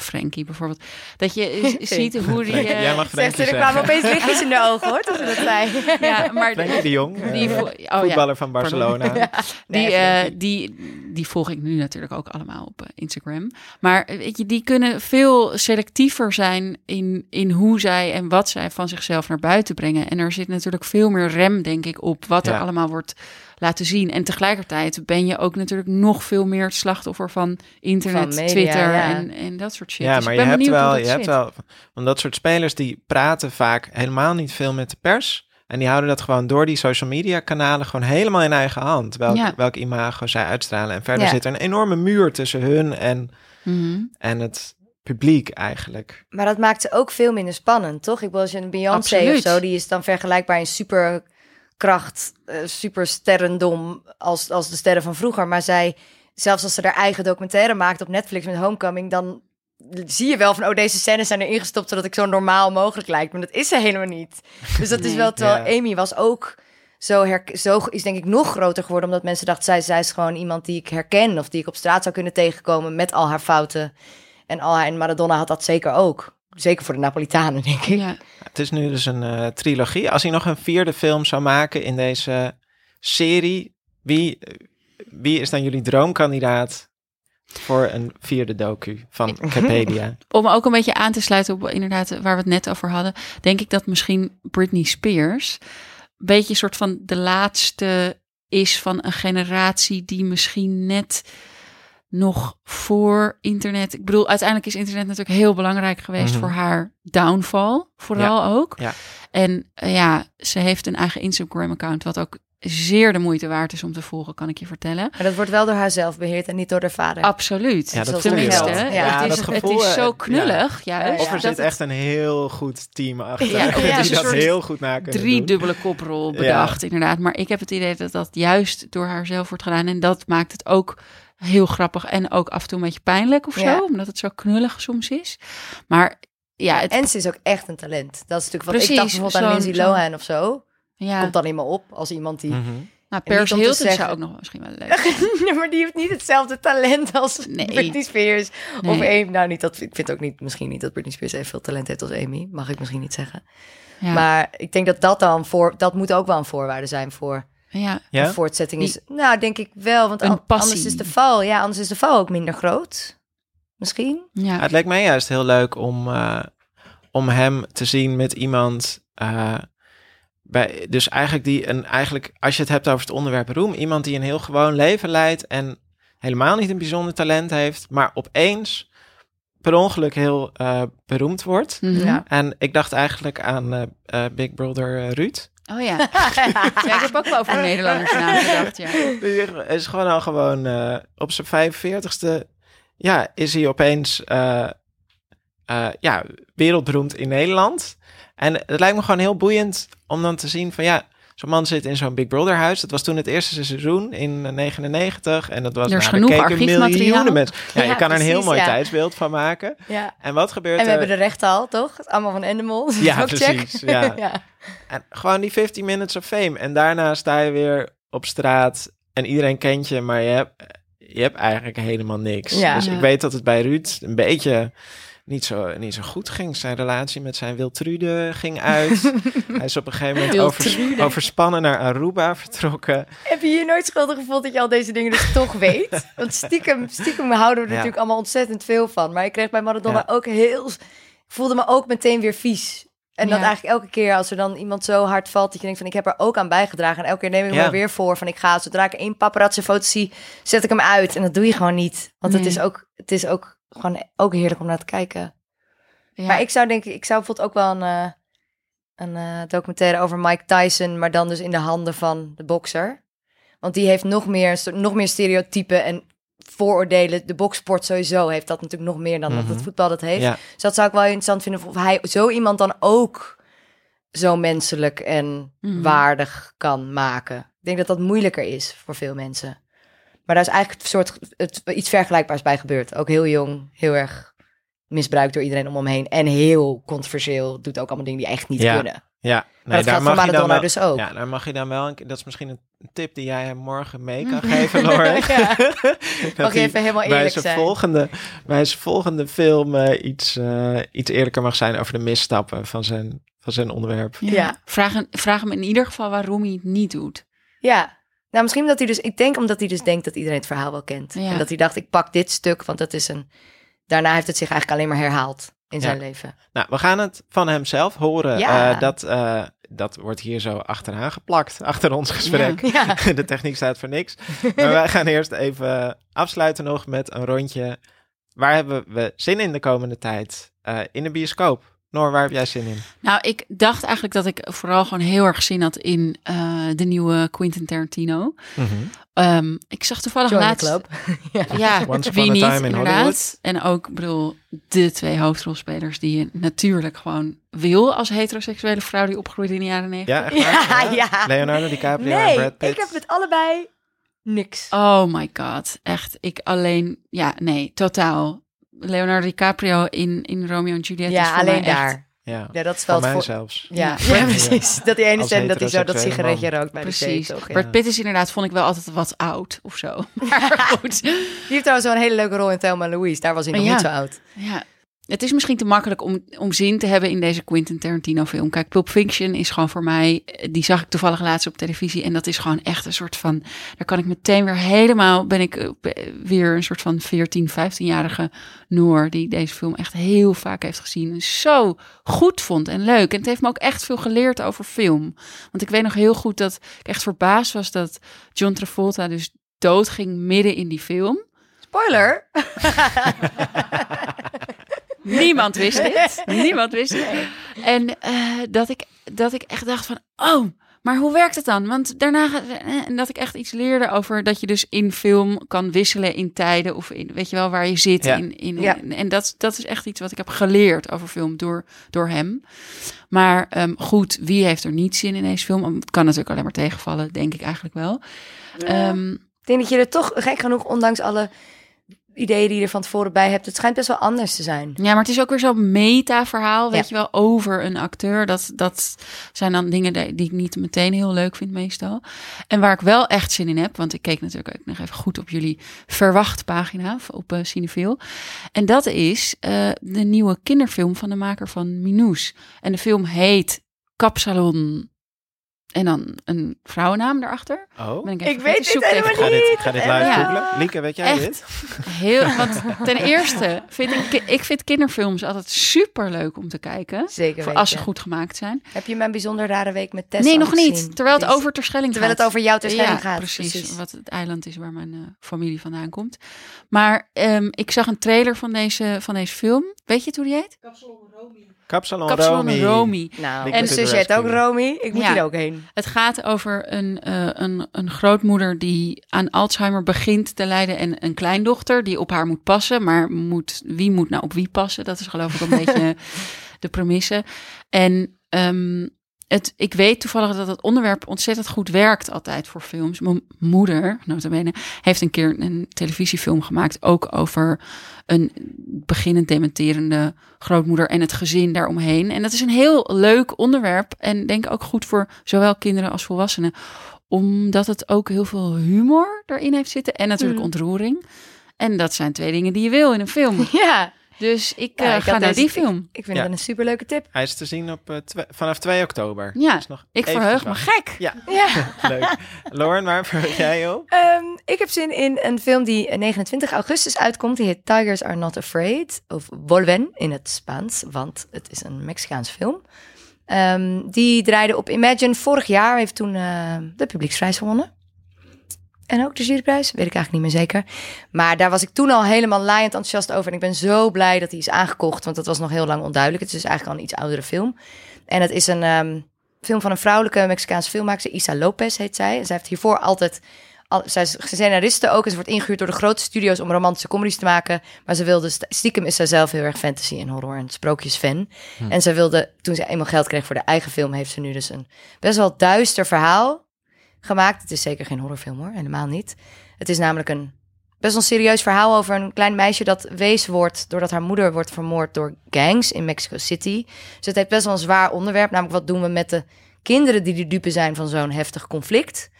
Frenkie bijvoorbeeld, dat je <laughs> ziet hoe die... Eh, jij mag ze, er kwamen opeens lichtjes in de ogen, hoor, toen ze dat zei. <laughs> Ja, maar de Jong, die eh, vo- oh ja, voetballer van. Barcelona. <laughs> Ja. Die, eh, die, die volg ik nu natuurlijk ook allemaal op Instagram. Maar weet je, die kunnen veel selectiever zijn in, in hoe zij en wat zij van zichzelf naar buiten brengen. En er zit natuurlijk veel meer rem, denk ik, op wat er allemaal wordt laten zien. En tegelijkertijd ben je ook natuurlijk nog veel meer het slachtoffer van internet, Van media, Twitter ja. en, en dat soort shit. Ja, Dus maar je hebt wel, je hebt wel, want dat soort spelers die praten vaak helemaal niet veel met de pers. En die houden dat gewoon door die social media kanalen gewoon helemaal in eigen hand. Welk, Ja. welk imago zij uitstralen. En verder Ja. zit er een enorme muur tussen hun en, Mhm. en het publiek eigenlijk. Maar dat maakt ze ook veel minder spannend, toch? Ik bedoel, als je een Beyoncé of zo, die is dan vergelijkbaar in superkracht, eh super sterrendom als, als de sterren van vroeger. Maar zij, zelfs als ze haar eigen documentaire maakt op Netflix met Homecoming, dan zie je wel van, oh, deze scènes zijn er ingestopt zodat ik zo normaal mogelijk lijkt. Maar dat is ze helemaal niet. Dus dat is wel, terwijl Ja. Amy was ook zo, her, zo is denk ik nog groter geworden, omdat mensen dachten, zij, zij is gewoon iemand die ik herken of die ik op straat zou kunnen tegenkomen met al haar fouten. En, al haar, en Maradona had dat zeker ook. Zeker voor de Napolitanen, denk ik. Ja. Het is nu dus een eh, trilogie. Als hij nog een vierde film zou maken in deze serie, wie, wie is dan jullie droomkandidaat voor een vierde docu van <laughs> Wikipedia? Om ook een beetje aan te sluiten op inderdaad waar we het net over hadden, denk ik dat misschien Britney Spears een beetje een soort van de laatste is van een generatie die misschien net nog voor internet. Ik bedoel, uiteindelijk is internet natuurlijk heel belangrijk geweest Mhm. voor haar downfall, vooral ook. Ja. En eh, ja, ze heeft een eigen Instagram-account, wat ook zeer de moeite waard is om te volgen, kan ik je vertellen. Maar dat wordt wel door haar zelf beheerd en niet door haar vader. Absoluut. Ja, dat Tenminste, wel. het, Ja, is, dat het gevoel, is zo eh, knullig, ja. juist. Of er zit echt een heel goed team achter. Ja, <laughs> die ja, het is dat heel goed na kunnen drie doen. dubbele koprol bedacht, inderdaad. Maar ik heb het idee dat dat juist door haar zelf wordt gedaan. En dat maakt het ook heel grappig en ook af en toe een beetje pijnlijk of Ja. zo. Omdat het zo knullig soms is. Maar ja, het, En ze is ook echt een talent. Dat is natuurlijk wat Precies, ik dacht bijvoorbeeld aan Lindsay Lohan of zo. ja. Komt dan in me op als iemand die... Nou, niet Paris om te Hilton zou zeggen- ook nog misschien wel leuk. <laughs> Ja, maar die heeft niet hetzelfde talent als Nee. Britney Spears. Of. Amy. Nou, niet dat, ik vind ook niet, misschien niet dat Britney Spears evenveel talent heeft als Amy. Mag ik misschien niet zeggen. Ja. Maar ik denk dat dat dan voor... Dat moet ook wel een voorwaarde zijn voor ja. Ja? een voortzetting. Is, nou, denk ik wel. Want an- anders is de val... Ja, anders is de val ook minder groot. Misschien. Ja. Het lijkt mij juist heel leuk om, eh, om hem te zien met iemand. eh, bij, dus eigenlijk die een eigenlijk, als je het hebt over het onderwerp roem, iemand die een heel gewoon leven leidt en helemaal niet een bijzonder talent heeft, maar opeens per ongeluk heel eh, beroemd wordt. Mhm. Ja. En ik dacht eigenlijk aan Big Brother Ruud. Oh ja. <laughs> ja, ik heb ook wel over Nederlanders nagedacht, ja. Is gewoon al gewoon eh, op zijn 45ste. Ja, is hij opeens eh, ja, wereldberoemd in Nederland. En het lijkt me gewoon heel boeiend om dan te zien van ja, zo'n man zit in zo'n Big Brother huis. Dat was toen het eerste seizoen in eh, 99 en dat was Er is nou, er genoeg miljoenen mensen. Ja, Ja, je kan er een heel mooi ja. tijdsbeeld van maken. Ja. En wat gebeurt En we er? hebben de rechten al, toch? Allemaal van Endemol. Ja, <laughs> Ook check. precies, ja. <laughs> ja. En gewoon die 15 minutes of fame. En daarna sta je weer op straat en iedereen kent je, maar je hebt, je hebt eigenlijk helemaal niks. Ja. Dus Ja. ik weet dat het bij Ruud een beetje niet zo, niet zo goed ging. Zijn relatie met zijn Wiltrude ging uit. <laughs> Hij is op een gegeven moment overs- overspannen naar Aruba vertrokken. Heb je je nooit schuldig gevoeld dat je al deze dingen dus toch weet? Want stiekem, stiekem houden we er Ja. natuurlijk allemaal ontzettend veel van. Maar ik kreeg bij Maradona Ja. ook heel... Ik voelde me ook meteen weer vies. En dat Ja. eigenlijk elke keer als er dan iemand zo hard valt... dat je denkt van ik heb er ook aan bijgedragen. En elke keer neem ik Ja. me weer voor van ik ga... zodra ik één paparazzi foto zie, zet ik hem uit. En dat doe je gewoon niet. Want het is ook, het is ook gewoon ook heerlijk om naar te kijken. Ja. Maar ik zou denken, ik zou bijvoorbeeld ook wel een, eh, een eh, documentaire over Mike Tyson... maar dan dus in de handen van de bokser. Want die heeft nog meer, nog meer stereotypen en vooroordelen. De boksport sowieso heeft dat natuurlijk nog meer dan dat Mhm. het voetbal dat heeft. Ja. Dus dat zou ik wel interessant vinden of hij zo iemand dan ook zo menselijk en Mhm. waardig kan maken. Ik denk dat dat moeilijker is voor veel mensen. Maar daar is eigenlijk een soort het, iets vergelijkbaars bij gebeurd. Ook heel jong, heel erg misbruikt door iedereen om hem heen. En heel controversieel, doet ook allemaal dingen die echt niet Ja. kunnen. Ja, Maar dat geldt voor mag je dan Maradona wel- dus ook. Ja, daar mag je dan wel. een- Dat is misschien een tip die jij hem morgen mee kan <laughs> geven, Lauren. <laughs> <laughs> Ja. Mag je even helemaal bij eerlijk zijn zijn? Volgende, bij zijn volgende film eh, iets, eh, iets eerlijker mag zijn over de misstappen van zijn, van zijn onderwerp. Ja. Ja. Vraag, hem- vraag hem in ieder geval waarom hij het niet doet. Ja. Nou, misschien omdat hij dus... Ik denk omdat hij dus denkt dat iedereen het verhaal wel kent. Ja. En dat hij dacht, ik pak dit stuk, want dat is een... Daarna heeft het zich eigenlijk alleen maar herhaald in Ja. zijn leven. Nou, we gaan het van hem zelf horen. Ja. Eh, dat, eh, dat wordt hier zo achteraan geplakt, <laughs> achter ons gesprek. Ja. <laughs> De techniek staat voor niks. Maar wij gaan eerst even afsluiten nog met een rondje. Waar hebben we zin in de komende tijd? Eh, in de bioscoop. Noor, waar heb jij zin in? Nou, ik dacht eigenlijk dat ik vooral gewoon heel erg zin had in eh, de nieuwe Quentin Tarantino. Ehm, ik zag toevallig Join laatst... club. <laughs> ja, Once wie upon a niet, time in inderdaad. Hollywood. En ook, ik bedoel, de twee hoofdrolspelers die je natuurlijk gewoon wil als heteroseksuele vrouw die opgroeide in de jaren negentig. Ja? <laughs> Ja, ja. Leonardo DiCaprio en Brad Pitt. ik heb met allebei niks. Oh my god, echt. Ik alleen, ja, nee, totaal. Leonardo DiCaprio in, in Romeo en Juliet is ja, voor alleen mij echt- daar. Ja, Ja, dat is voor wel mij voor- zelfs. Ja, Ja. <laughs> ja, precies. Dat die ene scène dat hij zo dat sigaretje rookt bij de Precies. thee, toch? Ja. Brad Pitt is inderdaad, vond ik wel altijd wat oud of zo. <laughs> Maar <laughs> goed. Die heeft trouwens wel een hele leuke rol in Thelma Louise. Daar was hij nog Ja. niet zo oud. Ja, het is misschien te makkelijk om, om zin te hebben in deze Quentin Tarantino film. Kijk, Pulp Fiction is gewoon voor mij, die zag ik toevallig laatst op televisie. En dat is gewoon echt een soort van, daar kan ik meteen weer helemaal, ben ik eh, weer een soort van 14, 15-jarige Noor. Die deze film echt heel vaak heeft gezien. En zo goed vond en leuk. En het heeft me ook echt veel geleerd over film. Want ik weet nog heel goed dat ik echt verbaasd was dat John Travolta dus doodging midden in die film. Spoiler! <laughs> Niemand wist dit. <laughs> Niemand wist het. En eh, dat, ik, dat ik echt dacht van, oh, maar hoe werkt het dan? Want daarna, gaat- eh, en dat ik echt iets leerde over dat je dus in film kan wisselen in tijden of in, weet je wel, waar je zit. Ja. In, in, Ja. En dat, dat is echt iets wat ik heb geleerd over film door, door hem. Maar ehm, goed, wie heeft er niet zin in deze film? Het kan natuurlijk alleen maar tegenvallen, denk ik eigenlijk wel. Ehm, Ik denk dat je er toch gek genoeg, ondanks alle ideeën die je er van tevoren bij hebt, het schijnt best wel anders te zijn. Ja, maar het is ook weer zo'n meta-verhaal, weet Ja. je wel, over een acteur. Dat, dat zijn dan dingen die ik niet meteen heel leuk vind meestal. En waar ik wel echt zin in heb, want ik keek natuurlijk ook nog even goed op jullie verwacht pagina op uh, Cineville. En dat is eh, de nieuwe kinderfilm van de maker van Minous. En de film heet Kapsalon en dan een vrouwennaam daarachter. Oh, Ben ik, weet Zoek even ik ga dit, ik ga dit live Ja. googlen. Lieke, weet jij Echt? dit? Heel, <laughs> want ten eerste vind ik, ik vind kinderfilms altijd super leuk om te kijken. Zeker Voor als ze goed gemaakt zijn. Heb je mijn bijzonder rare week met Tessa nee, nog gezien? niet. Terwijl het over Terschelling Terwijl gaat. het over jouw Terschelling ja, gaat, Precies, precies. Wat het eiland is waar mijn eh, familie vandaan komt. Maar ehm, ik zag een trailer van deze, van deze film. Weet je het hoe die heet? Kapsalon, Kapsalon Romy. Romy. Nou, en zus heet ook. Romy. Ik moet Ja. hier ook heen. Het gaat over een, eh, een, een grootmoeder die aan Alzheimer begint te lijden en een kleindochter die op haar moet passen. Maar moet, wie moet nou op wie passen? Dat is geloof ik een <laughs> beetje de premisse. En ehm, het, ik weet toevallig dat het onderwerp ontzettend goed werkt altijd voor films. Mijn moeder, notabene, heeft een keer een televisiefilm gemaakt. Ook over een beginnend dementerende grootmoeder en het gezin daaromheen. En dat is een heel leuk onderwerp. En denk ook goed voor zowel kinderen als volwassenen. Omdat het ook heel veel humor erin heeft zitten. En natuurlijk Mm. ontroering. En dat zijn twee dingen die je wil in een film. <laughs> Ja, Dus ik Ja, eh, ik ga naar die film. ik vind Ja. het een superleuke tip. Hij is te zien op, eh, vanaf 2 oktober. Ja, Dus nog ik verheug me gek. Ja, <laughs> Ja. <laughs> leuk. Lauren, waar verheug jij op? Ehm, ik heb zin in een film die 29 augustus uitkomt. Die heet Tigers Are Not Afraid. Of Volven in het Spaans, want het is een Mexicaanse film. Ehm, die draaide op Imagine vorig jaar, heeft toen eh, de publieksprijs gewonnen. En ook de juryprijs, weet ik eigenlijk niet meer zeker. Maar daar was ik toen al helemaal laaiend enthousiast over. En ik ben zo blij dat hij is aangekocht, want dat was nog heel lang onduidelijk. Het is dus eigenlijk al een iets oudere film. En het is een ehm, film van een vrouwelijke Mexicaanse filmmaker, Isa Lopez heet zij. En zij heeft hiervoor altijd al, zij is scenariste ook en ze wordt ingehuurd door de grote studio's om romantische comedies te maken. Maar ze wilde, st- stiekem is zij zelf heel erg fantasy en horror en sprookjesfan. Hm. En ze wilde, toen ze eenmaal geld kreeg voor de eigen film, heeft ze nu dus een best wel duister verhaal gemaakt. Het is zeker geen horrorfilm hoor, helemaal niet. Het is namelijk een best wel serieus verhaal over een klein meisje dat wees wordt doordat haar moeder wordt vermoord door gangs in Mexico City. Dus het heeft best wel een zwaar onderwerp, namelijk wat doen we met de kinderen die de dupe zijn van zo'n heftig conflict.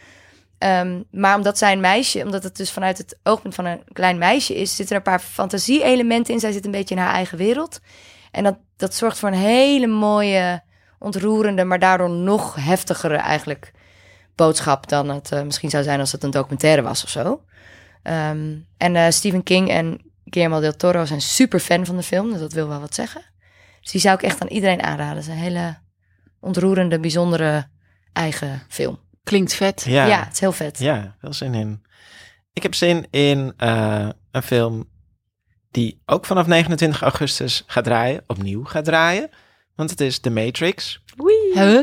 Ehm, maar omdat zij een meisje, omdat het dus vanuit het oogpunt van een klein meisje is, zitten er een paar fantasie-elementen in. Zij zit een beetje in haar eigen wereld. En dat, dat zorgt voor een hele mooie, ontroerende, maar daardoor nog heftigere eigenlijk boodschap dan het eh, misschien zou zijn als het een documentaire was of zo. Ehm, en eh, Stephen King en Guillermo del Toro zijn super fan van de film, dus dat wil wel wat zeggen. Dus die zou ik echt aan iedereen aanraden. Het is een hele ontroerende, bijzondere eigen film. Klinkt vet. Ja. Ja, het is heel vet. Ja, wel zin in. Ik heb zin in eh, een film die ook vanaf 29 augustus gaat draaien, opnieuw gaat draaien. Want het is The Matrix. Huh?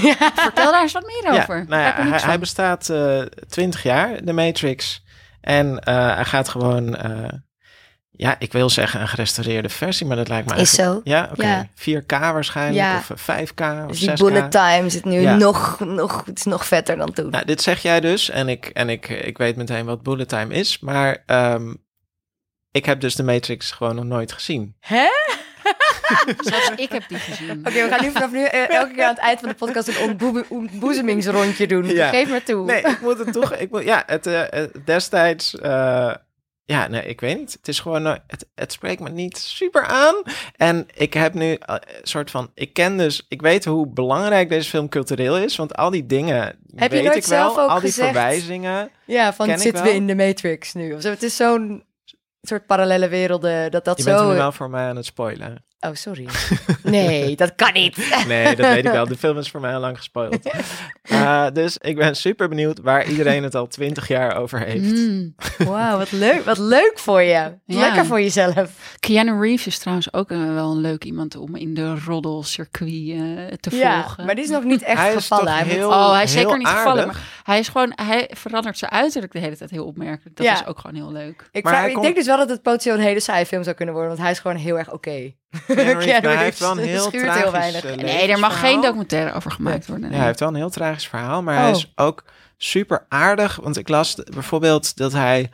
<laughs> Vertel daar eens wat meer Ja, over. nou ja, hij, hij bestaat eh 20 jaar, The Matrix. En eh, hij gaat gewoon, eh, ja, ik wil zeggen een gerestaureerde versie, maar dat lijkt me Is zo. Ja, oké. Ja. 4K waarschijnlijk, of eh, 5K, of Dus die 6K. bullet time zit nu nog, nog, het is nog vetter dan toen. Nou, dit zeg jij dus en ik, en ik, ik weet meteen wat bullet time is, maar ehm, ik heb dus de Matrix gewoon nog nooit gezien. Hè? <laughs> Zelfs ik heb die gezien. Oké, we gaan nu vanaf nu eh, elke keer aan het eind van de podcast een ontboe- ontboezemingsrondje doen. Ja. Geef me toe. Nee, ik moet het toch, ik moet, ja, het eh, destijds, eh, ja, nee, ik weet niet. Het is gewoon, het, het spreekt me niet super aan. En ik heb nu een soort van, ik ken dus, ik weet hoe belangrijk deze film cultureel is, want al die dingen Heb je weet nooit ik wel, zelf ook al die gezegd? verwijzingen. Ja, van zitten we in de Matrix nu? Of zo. Het is zo'n soort parallele werelden dat dat Je zo... bent hem nu wel voor mij aan het spoilen. Oh, sorry. Nee, dat kan niet. <laughs> Nee, dat weet ik wel. De film is voor mij al lang gespoild. <laughs> Eh, dus ik ben super benieuwd waar iedereen het al twintig jaar over heeft. Mm. Wauw, wat leuk. Wat leuk voor je. Ja. Lekker voor jezelf. Keanu Reeves is trouwens ook eh, wel een leuk iemand om in de roddelcircuit eh, te Ja, volgen. maar die is nog niet echt Hij is gevallen. toch Hij heel- oh, hij is heel zeker niet gevallen, maar hij is gewoon, hij verandert zijn uiterlijk de hele tijd heel opmerkelijk. Dat Ja. is ook gewoon heel leuk. Ik, Maar vraag- hij ik komt- denk dus wel dat het potentieel een hele saaie film zou kunnen worden, want hij is gewoon heel erg oké. Keanu Reeves, Keanu maar hij heeft wel een heel tragisch heel weinig. eh, Nee, er mag geen documentaire over gemaakt worden. Ja, hij heeft wel een heel tragisch verhaal, maar hij Oh. is ook super aardig. Want ik las bijvoorbeeld dat hij.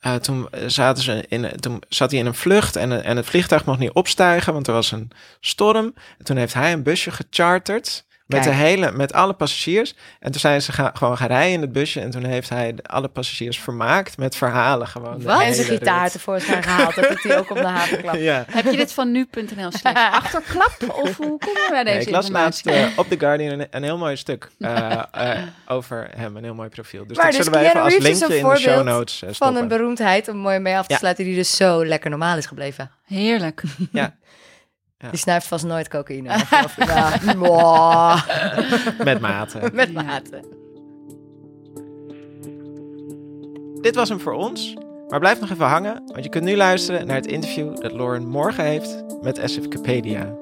eh, toen, zaten ze in, toen zat hij in een vlucht en, en het vliegtuig mocht niet opstijgen, want er was een storm. En toen heeft hij een busje gecharterd met, de hele, met alle passagiers. En toen zijn ze ga, gewoon gaan rijden in het busje. En toen heeft hij alle passagiers vermaakt met verhalen. Gewoon Wat? En zijn gitaar tevoorschijn gehaald. Dat doet hij ook op de havenklap. <laughs> Ja. Heb je dit van nu.nl slash <laughs> achterklap? Of hoe kom je bij deze Nee, ik las laatst eh, op The Guardian een, een heel mooi stuk eh, <laughs> eh, over hem, een heel mooi profiel. Dus maar dat dus zullen we even als linkje een in de show voorbeeld notes van een beroemdheid, om mooi mee af te Ja. sluiten, die dus zo lekker normaal is gebleven. Heerlijk. Ja. Ja. Die snuift vast nooit cocaïne. <laughs> Of, of, ja, mwah. Met mate. <laughs> Met mate. Dit was hem voor ons. Maar blijf nog even hangen, want je kunt nu luisteren naar het interview dat Lauren morgen heeft met Wikipedia.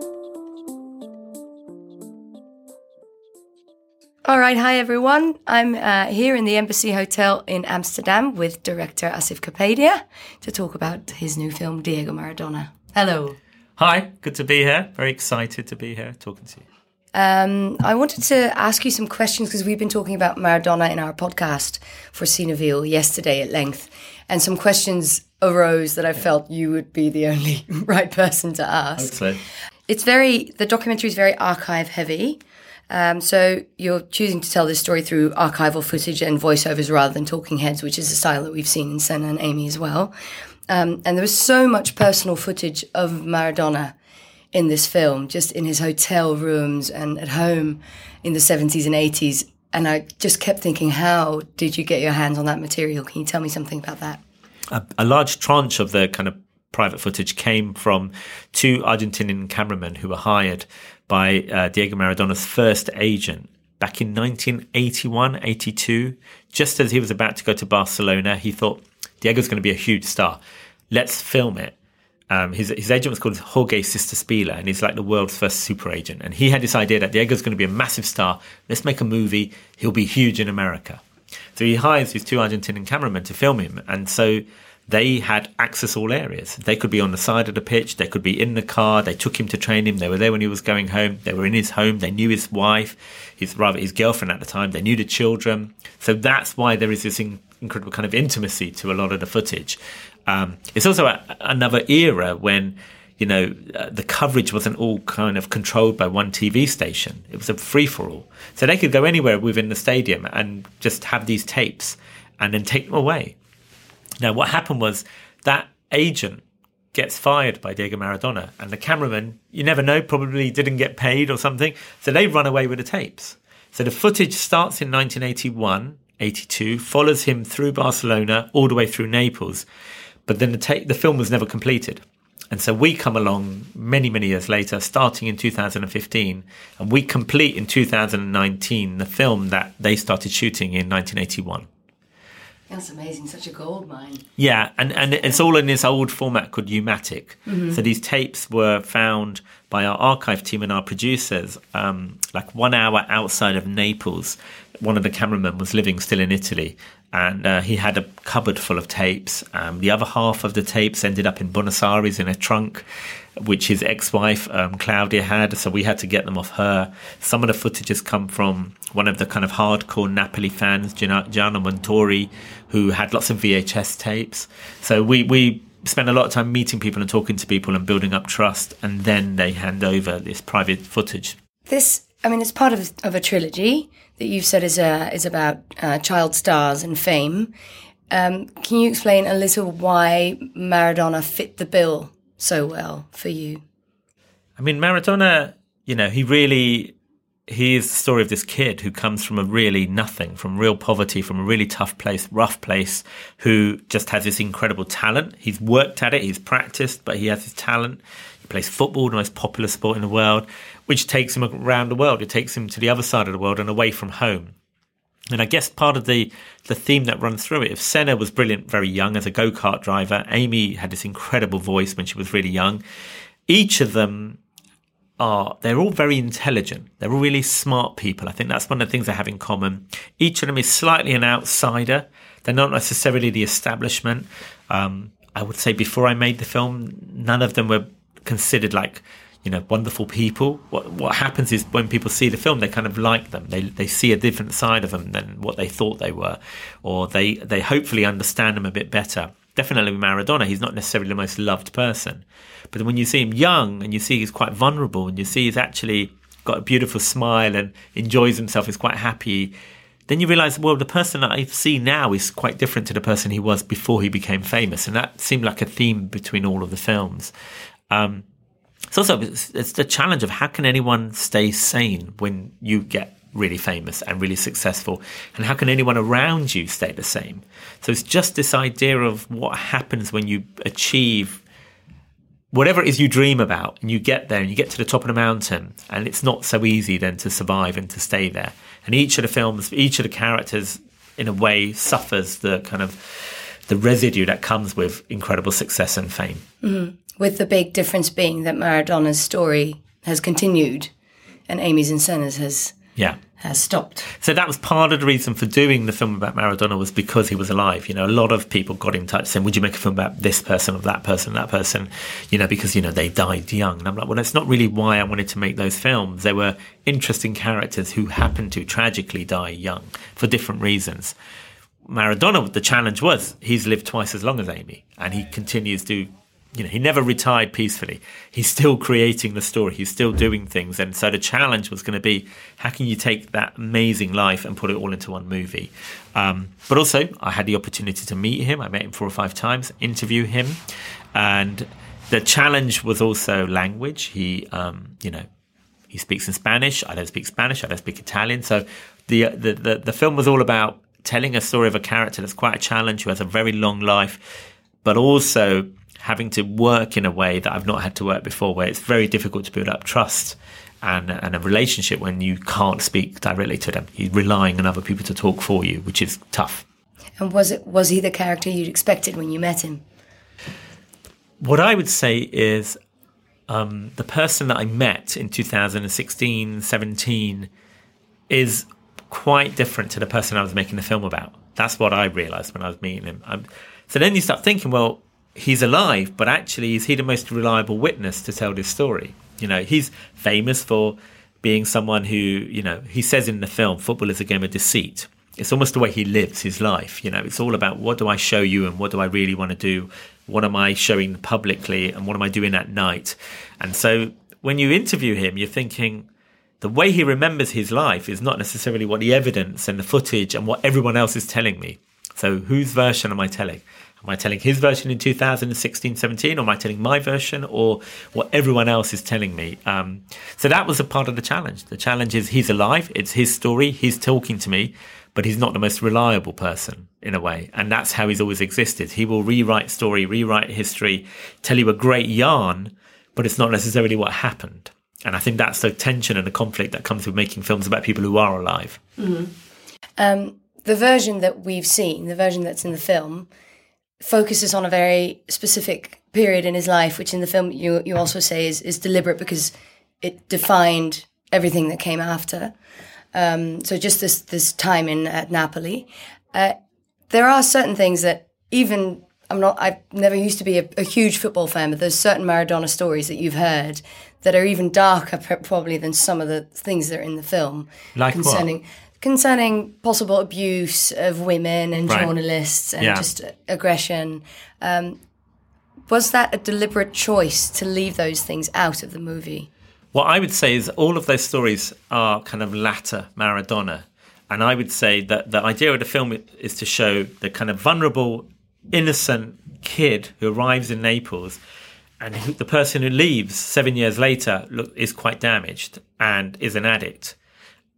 All right, hi everyone. I'm uh, here in the Embassy Hotel in Amsterdam with director Asif Kapadia to talk about his new film Diego Maradona. Hello. Hi, good to be here. Very excited to be here talking to you. Um, I wanted to ask you some questions because we've been talking about Maradona in our podcast for Cineville yesterday at length, and some questions arose that I felt you would be the only <laughs> right person to ask. Hopefully. It's very the documentary is very archive heavy. Um, so you're choosing to tell this story through archival footage and voiceovers rather than talking heads, which is a style that we've seen in Senna and Amy as well. Um, and there was so much personal footage of Maradona in this film, just in his hotel rooms and at home in the 70s and 80s. And I just kept thinking, how did you get your hands on that material? Can you tell me something about that? a, a large tranche of the kind of private footage came from two Argentinian cameramen who were hired by uh, Diego Maradona's first agent back in 1981, 82. Just as he was about to go to Barcelona, he thought Diego's going to be a huge star. Let's film it. Um, his, his agent was called Jorge Sister and he's like the world's first super agent. And he had this idea that Diego's going to be a massive star. Let's make a movie. He'll be huge in America. So he hires these two Argentinian cameramen to film him. And so they had access all areas. They could be on the side of the pitch, they could be in the car. They took him to train him. They were there when he was going home. They were in his home. They knew his wife, his rather his girlfriend at the time. They knew the children. So that's why there is this in, incredible kind of intimacy to a lot of the footage. Um, it's also a, another era when you know uh, the coverage wasn't all kind of controlled by one TV station. It was a free for all, so they could go anywhere within the stadium and just have these tapes and then take them away. Now, what happened was that agent gets fired by Diego Maradona, and the cameraman, you never know, probably didn't get paid or something. So they run away with the tapes. So the footage starts in 1981, 82, follows him through Barcelona all the way through Naples, but then the, ta- the film was never completed. And so we come along many, many years later, starting in 2015, and we complete in 2019 the film that they started shooting in 1981. That's amazing. Such a gold mine. Yeah, and, and it's all in this old format called U-matic. Mhm. So these tapes were found by our archive team and our producers, um, like one hour outside of Naples. One of the cameramen was living still in Italy, and uh, he had a cupboard full of tapes. Um, the other half of the tapes ended up in Buenos Aires in a trunk, which his ex-wife um, Claudia had. So we had to get them off her. Some of the footage has come from one of the kind of hardcore Napoli fans, Gian- Gianna Montori, who had lots of VHS tapes. So we we spend a lot of time meeting people and talking to people and building up trust, and then they hand over this private footage. This, I mean, it's part of, of a trilogy that you've said is uh, is about uh, child stars and fame. Um, can you explain a little why Maradona fit the bill so well for you? I mean, Maradona, you know, he really he is the story of this kid who comes from a really nothing, from real poverty, from a really tough place, rough place, who just has this incredible talent. He's worked at it, he's practiced, but he has his talent. He plays football, the most popular sport in the world, which takes him around the world. It takes him to the other side of the world and away from home. And I guess part of the the theme that runs through it, if Senna was brilliant very young as a go kart driver, Amy had this incredible voice when she was really young. Each of them are they're all very intelligent. They're all really smart people. I think that's one of the things they have in common. Each of them is slightly an outsider. They're not necessarily the establishment. Um, I would say before I made the film, none of them were considered like you know wonderful people. What what happens is when people see the film, they kind of like them. They they see a different side of them than what they thought they were, or they they hopefully understand them a bit better. Definitely Maradona, he's not necessarily the most loved person, but when you see him young and you see he's quite vulnerable and you see he's actually got a beautiful smile and enjoys himself, is quite happy. Then you realise, well, the person that I see now is quite different to the person he was before he became famous, and that seemed like a theme between all of the films. Um, it's also it's, the challenge of how can anyone stay sane when you get really famous and really successful, and how can anyone around you stay the same? So it's just this idea of what happens when you achieve whatever it is you dream about, and you get there and you get to the top of the mountain, and it's not so easy then to survive and to stay there. And each of the films, each of the characters, in a way, suffers the kind of the residue that comes with incredible success and fame. Mhm. With the big difference being that Maradona's story has continued, and Amy's and Senna's has Yeah. has stopped. So that was part of the reason for doing the film about Maradona was because he was alive. You know, a lot of people got in touch saying, "Would you make a film about this person or that person, that person?" You know, because you know they died young. And I'm like, well, that's not really why I wanted to make those films. They were interesting characters who happened to tragically die young for different reasons. Maradona, the challenge was he's lived twice as long as Amy, and he continues to you know, he never retired peacefully. He's still creating the story. He's still doing things. And so the challenge was going to be, how can you take that amazing life and put it all into one movie? Um, but also, I had the opportunity to meet him. I met him four or five times, interview him. And the challenge was also language. He, um, you know, he speaks in Spanish. I don't speak Spanish. I don't speak Italian. So the, the, the, the film was all about telling a story of a character that's quite a challenge, who has a very long life, but also having to work in a way that I've not had to work before, where it's very difficult to build up trust and and a relationship when you can't speak directly to them. You're relying on other people to talk for you, which is tough. And was it was he the character you'd expected when you met him? What I would say is um, the person that I met in 2016, 17 is quite different to the person I was making the film about. That's what I realized when I was meeting him. Um, so then you start thinking, well, he's alive, but actually, is he the most reliable witness to tell this story? You know, he's famous for being someone who, you know, he says in the film, football is a game of deceit. It's almost the way he lives his life. You know, it's all about what do I show you and what do I really want to do? What am I showing publicly and what am I doing at night? And so when you interview him, you're thinking, the way he remembers his life is not necessarily what the evidence and the footage and what everyone else is telling me. So, whose version am I telling? Am I telling his version in 2016 17, or am I telling my version, or what everyone else is telling me? Um, so, that was a part of the challenge. The challenge is he's alive, it's his story, he's talking to me, but he's not the most reliable person in a way. And that's how he's always existed. He will rewrite story, rewrite history, tell you a great yarn, but it's not necessarily what happened. And I think that's the tension and the conflict that comes with making films about people who are alive. Mm-hmm. Um, the version that we've seen, the version that's in the film, focuses on a very specific period in his life, which in the film you you also say is is deliberate because it defined everything that came after. Um, so just this this time in at Napoli, uh, there are certain things that even I'm not. I've never used to be a, a, huge football fan, but there's certain Maradona stories that you've heard that are even darker, probably than some of the things that are in the film. Like concerning what? Concerning possible abuse of women and Right. journalists and Yeah. just aggression. Um, was that a deliberate choice to leave those things out of the movie? What I would say is all of those stories are kind of latter Maradona. And I would say that the idea of the film is to show the kind of vulnerable, innocent kid who arrives in Naples and the person who leaves seven years later look, is quite damaged and is an addict.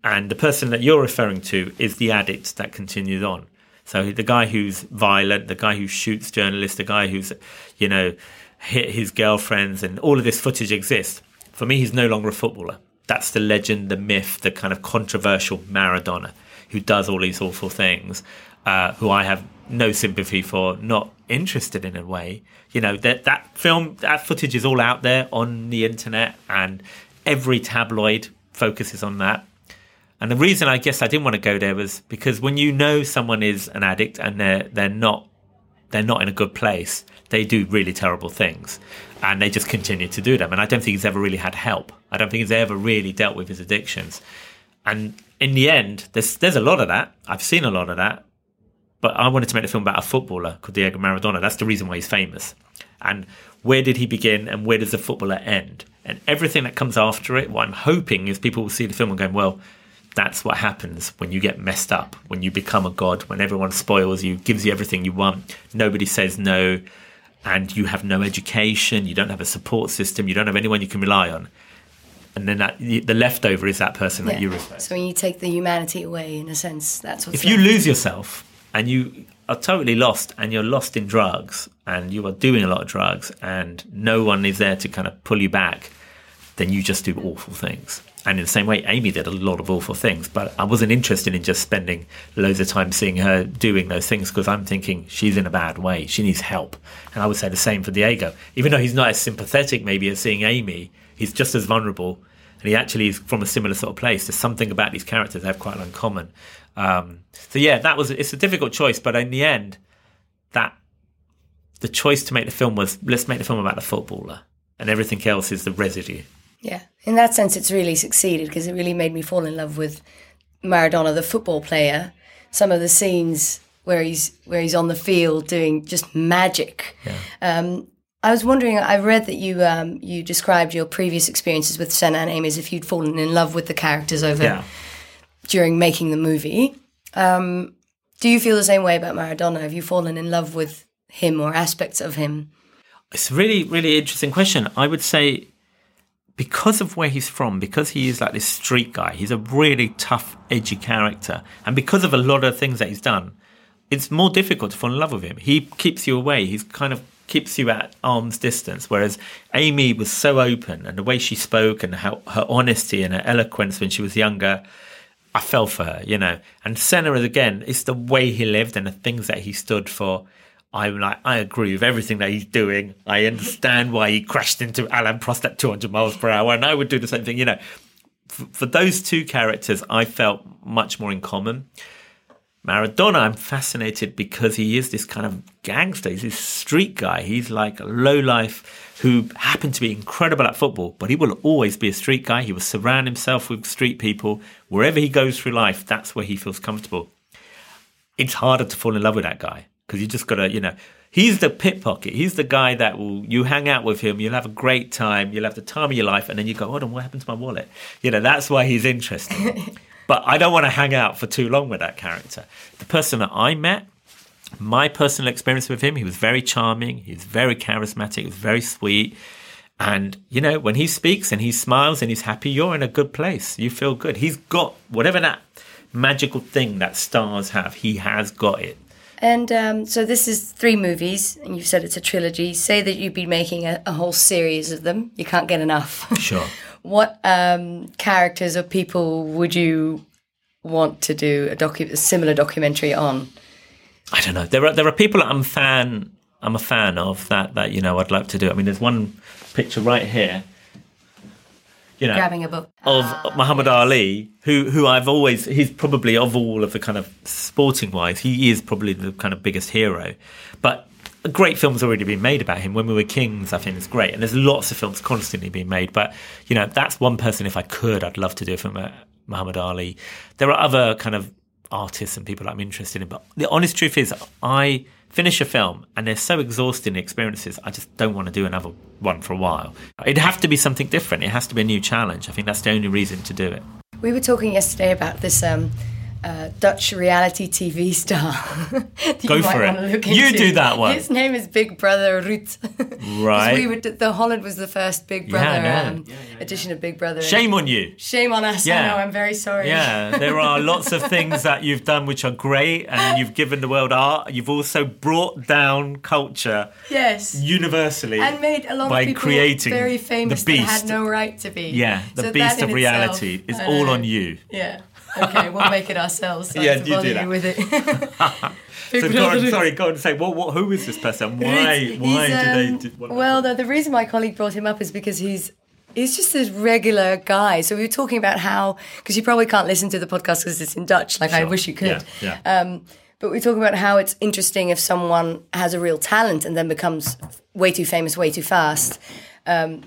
And the person that you're referring to is the addict that continues on. So the guy who's violent, the guy who shoots journalists, the guy who's, you know, hit his girlfriends, and all of this footage exists. For me, he's no longer a footballer. That's the legend, the myth, the kind of controversial Maradona who does all these awful things, uh, who I have no sympathy for, not interested in a way. You know, that, that film, that footage is all out there on the internet, and every tabloid focuses on that. And the reason I guess I didn't want to go there was because when you know someone is an addict and they're they're not they're not in a good place, they do really terrible things, and they just continue to do them. And I don't think he's ever really had help. I don't think he's ever really dealt with his addictions. And in the end, there's there's a lot of that. I've seen a lot of that, but I wanted to make a film about a footballer called Diego Maradona. That's the reason why he's famous. And where did he begin and where does the footballer end? And everything that comes after it, what I'm hoping is people will see the film and go, well, that's what happens when you get messed up, when you become a god, when everyone spoils you, gives you everything you want, nobody says no, and you have no education, you don't have a support system, you don't have anyone you can rely on. And then that, the leftover is that person that you respect. So when you take the humanity away, in a sense, that's what's If you lose yourself and you are totally lost and you're lost in drugs and you are doing a lot of drugs and no one is there to kind of pull you back, then you just do awful things. And in the same way, Amy did a lot of awful things, but I wasn't interested in just spending loads of time seeing her doing those things because I'm thinking she's in a bad way. She needs help. And I would say the same for Diego. Even though he's not as sympathetic maybe as seeing Amy, he's just as vulnerable. And he actually is from a similar sort of place. There's something about these characters they have quite in common. Um, so yeah, that was it's a difficult choice, but in the end, that the choice to make the film was let's make the film about the footballer, and everything else is the residue. Yeah, in that sense, it's really succeeded because it really made me fall in love with Maradona, the football player. Some of the scenes where he's where he's on the field doing just magic. Um, I was wondering. I read that you um, you described your previous experiences with Senna and Amy as if you'd fallen in love with the characters over Yeah. during making the movie. Um, do you feel the same way about Maradona? Have you fallen in love with him or aspects of him? It's a really, really interesting question. I would say because of where he's from, because he is like this street guy, he's a really tough, edgy character. And because of a lot of things that he's done, it's more difficult to fall in love with him. He keeps you away. He's kind of keeps you at arm's distance. Whereas Amy was so open, and the way she spoke, and how her honesty and her eloquence when she was younger, I fell for her, you know. And Senna is again, it's the way he lived and the things that he stood for. I'm like, I agree with everything that he's doing. I understand why he crashed into Alan Prost at 200 miles per hour, and I would do the same thing, you know. For, for those two characters, I felt much more in common. Maradona, I'm fascinated because he is this kind of gangster. He's this street guy. He's like a low life who happened to be incredible at football, but he will always be a street guy. He will surround himself with street people. Wherever he goes through life, that's where he feels comfortable. It's harder to fall in love with that guy because you just got to, you know, he's the pickpocket. He's the guy that will, you hang out with him, you'll have a great time, you'll have the time of your life, and then you go, hold on, what happened to my wallet? You know, that's why he's interesting. <laughs> But I don't want to hang out for too long with that character. The person that I met, my personal experience with him, he was very charming, he was very charismatic, he was very sweet. And, you know, when he speaks and he smiles and he's happy, you're in a good place. You feel good. He's got whatever that magical thing that stars have, he has got it. And um, so this is three movies, and you've said it's a trilogy. Say that you'd be making a, a whole series of them. You can't get enough. Sure. <laughs> what um, characters or people would you want to do a, docu- a similar documentary on? I don't know. There are there are people that I'm fan I'm a fan of that that you know I'd like to do. I mean, there's one picture right here. You know, Grabbing a book. of ah, Muhammad Ali, who who I've always he's probably of all of the kind of sporting wise, he is probably the kind of biggest hero. But a great film's already been made about him. When We Were Kings, I think is great, and there's lots of films constantly being made. But you know, that's one person. If I could, I'd love to do a film about Muhammad Ali. There are other kind of artists and people I'm interested in, but the honest truth is, I finish a film and they're so exhausting experiences. I just don't want to do another one for a while. It'd have to be something different. It has to be a new challenge. I think that's the only reason to do it. We were talking yesterday about this um, uh, Dutch reality TV star. <laughs> Go you for it. look You into. do that one. His name is Big Brother Ruud. <laughs> 'Cause Right. We were, the Holland was the first Big Yeah, Brother I know. um, edition of Big Brother. Shame on you. Shame on us. Yeah. I know. I'm very sorry. Yeah, there are <laughs> lots of things that you've done which are great, and you've given the world art. You've also brought down culture Yes. universally And made a lot by of people creating very famous the beast. that had no right to be. yeah, the So beast of in reality itself, is all on you. Yeah. Okay, we'll make it ourselves. Sorry Yeah, you do that. with it. <laughs> so go on, sorry, go on and say, what, what, who is this person? Why, why he's, do um, they? Do, what- Well, the, the reason my colleague brought him up is because he's he's just this regular guy. So we were talking about how because you probably can't listen to the podcast because it's in Dutch. Like I wish you could. Yeah, Um, but we're talking about how it's interesting if someone has a real talent and then becomes way too famous way too fast. Um,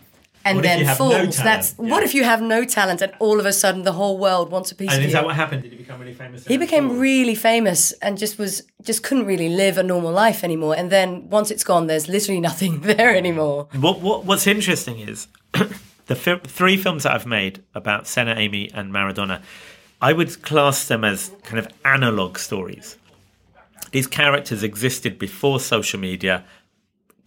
and What then no falls. talent? That's what if you have no talent and all of a sudden the whole world wants a piece and of you. And is that what happened? Did he become really famous? He became really famous and just was just couldn't really live a normal life anymore. And then once it's gone, there's literally nothing <laughs> there anymore. What, what What's interesting is <clears throat> the three films that I've made about Senna, Amy, and Maradona. I would class them as kind of analog stories. These characters existed before social media.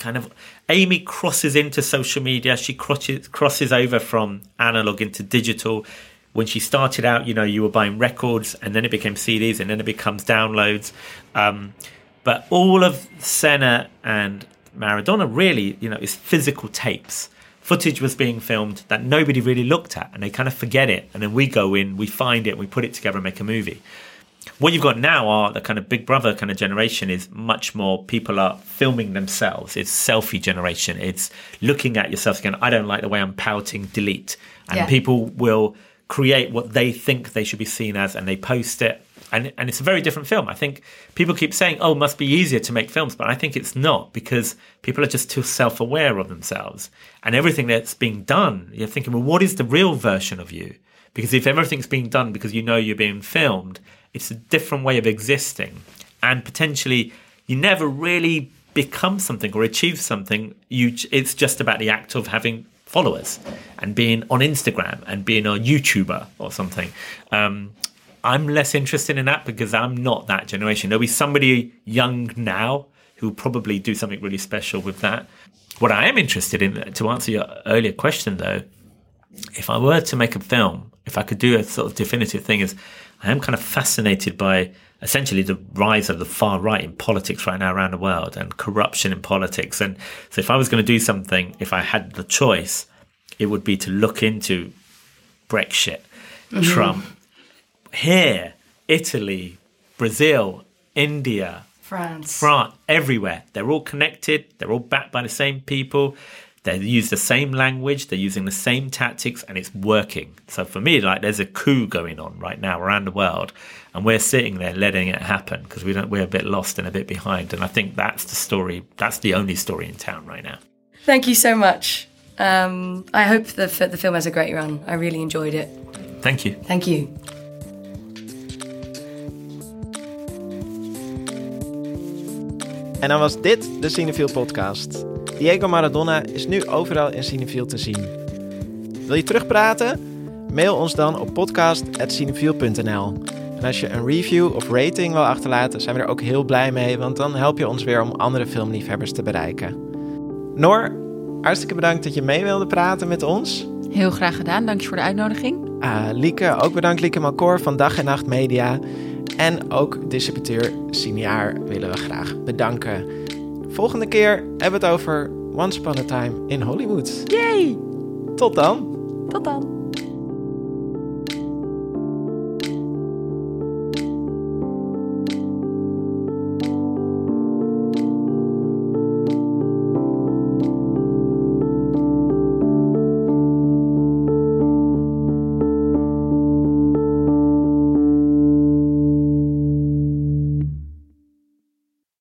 Kind of, Amy crosses into social media. She crosses crosses over from analog into digital. When she started out, you know, you were buying records, and then it became CDs, and then it becomes downloads. Um, but all of Senna and Maradona really, you know, is physical tapes. Footage was being filmed that nobody really looked at, and they kind of forget it. And then we go in, we find it, we put it together and make a movie. What you've got now are the kind of Big Brother kind of generation is much more people are filming themselves. It's selfie generation. It's looking at yourself again. I don't like the way I'm pouting, delete. And Yeah. people will create what they think they should be seen as and they post it. And, and it's a very different film. I think people keep saying, oh, it must be easier to make films. But I think it's not because people are just too self aware of themselves. And everything that's being done, you're thinking, well, what is the real version of you? Because if everything's being done because you know you're being filmed, it's a different way of existing. And potentially, you never really become something or achieve something. You, it's just about the act of having followers and being on Instagram and being a YouTuber or something. Um, I'm less interested in that because I'm not that generation. There'll be somebody young now who will probably do something really special with that. What I am interested in, to answer your earlier question though, if I were to make a film, if I could do a sort of definitive thing, is I am kind of fascinated by essentially the rise of the far right in politics right now around the world and corruption in politics. And so, if I was going to do something, if I had the choice, it would be to look into Brexit, Mhm. Trump, here, Italy, Brazil, India, France. France, everywhere. They're all connected. They're all backed by the same people. They use the same language. They're using the same tactics, and it's working. So for me, like, there's a coup going on right now around the world, and we're sitting there letting it happen because we don't. We're a bit lost and a bit behind. And I think that's the story. That's the only story in town right now. Thank you so much. Um, I hope the, the film has a great run. I really enjoyed it. Thank you. Thank you. En dan was dit de Cinefield podcast. Diego Maradona is nu overal in Cinefield te zien. Wil je terugpraten? Mail ons dan op podcast.cinefield.nl. En als je een review of rating wil achterlaten, zijn we er ook heel blij mee, want dan help je ons weer om andere filmliefhebbers te bereiken. Noor, hartstikke bedankt dat je mee wilde praten met ons. Heel graag gedaan. Dank je voor de uitnodiging. Ah, Lieke, ook bedankt Lieke Malkoor van Dag en Nacht Media. En ook distributeur Cineaar willen we graag bedanken. Volgende keer hebben we het over Once Upon a Time in Hollywood. Yay! Tot dan! Tot dan.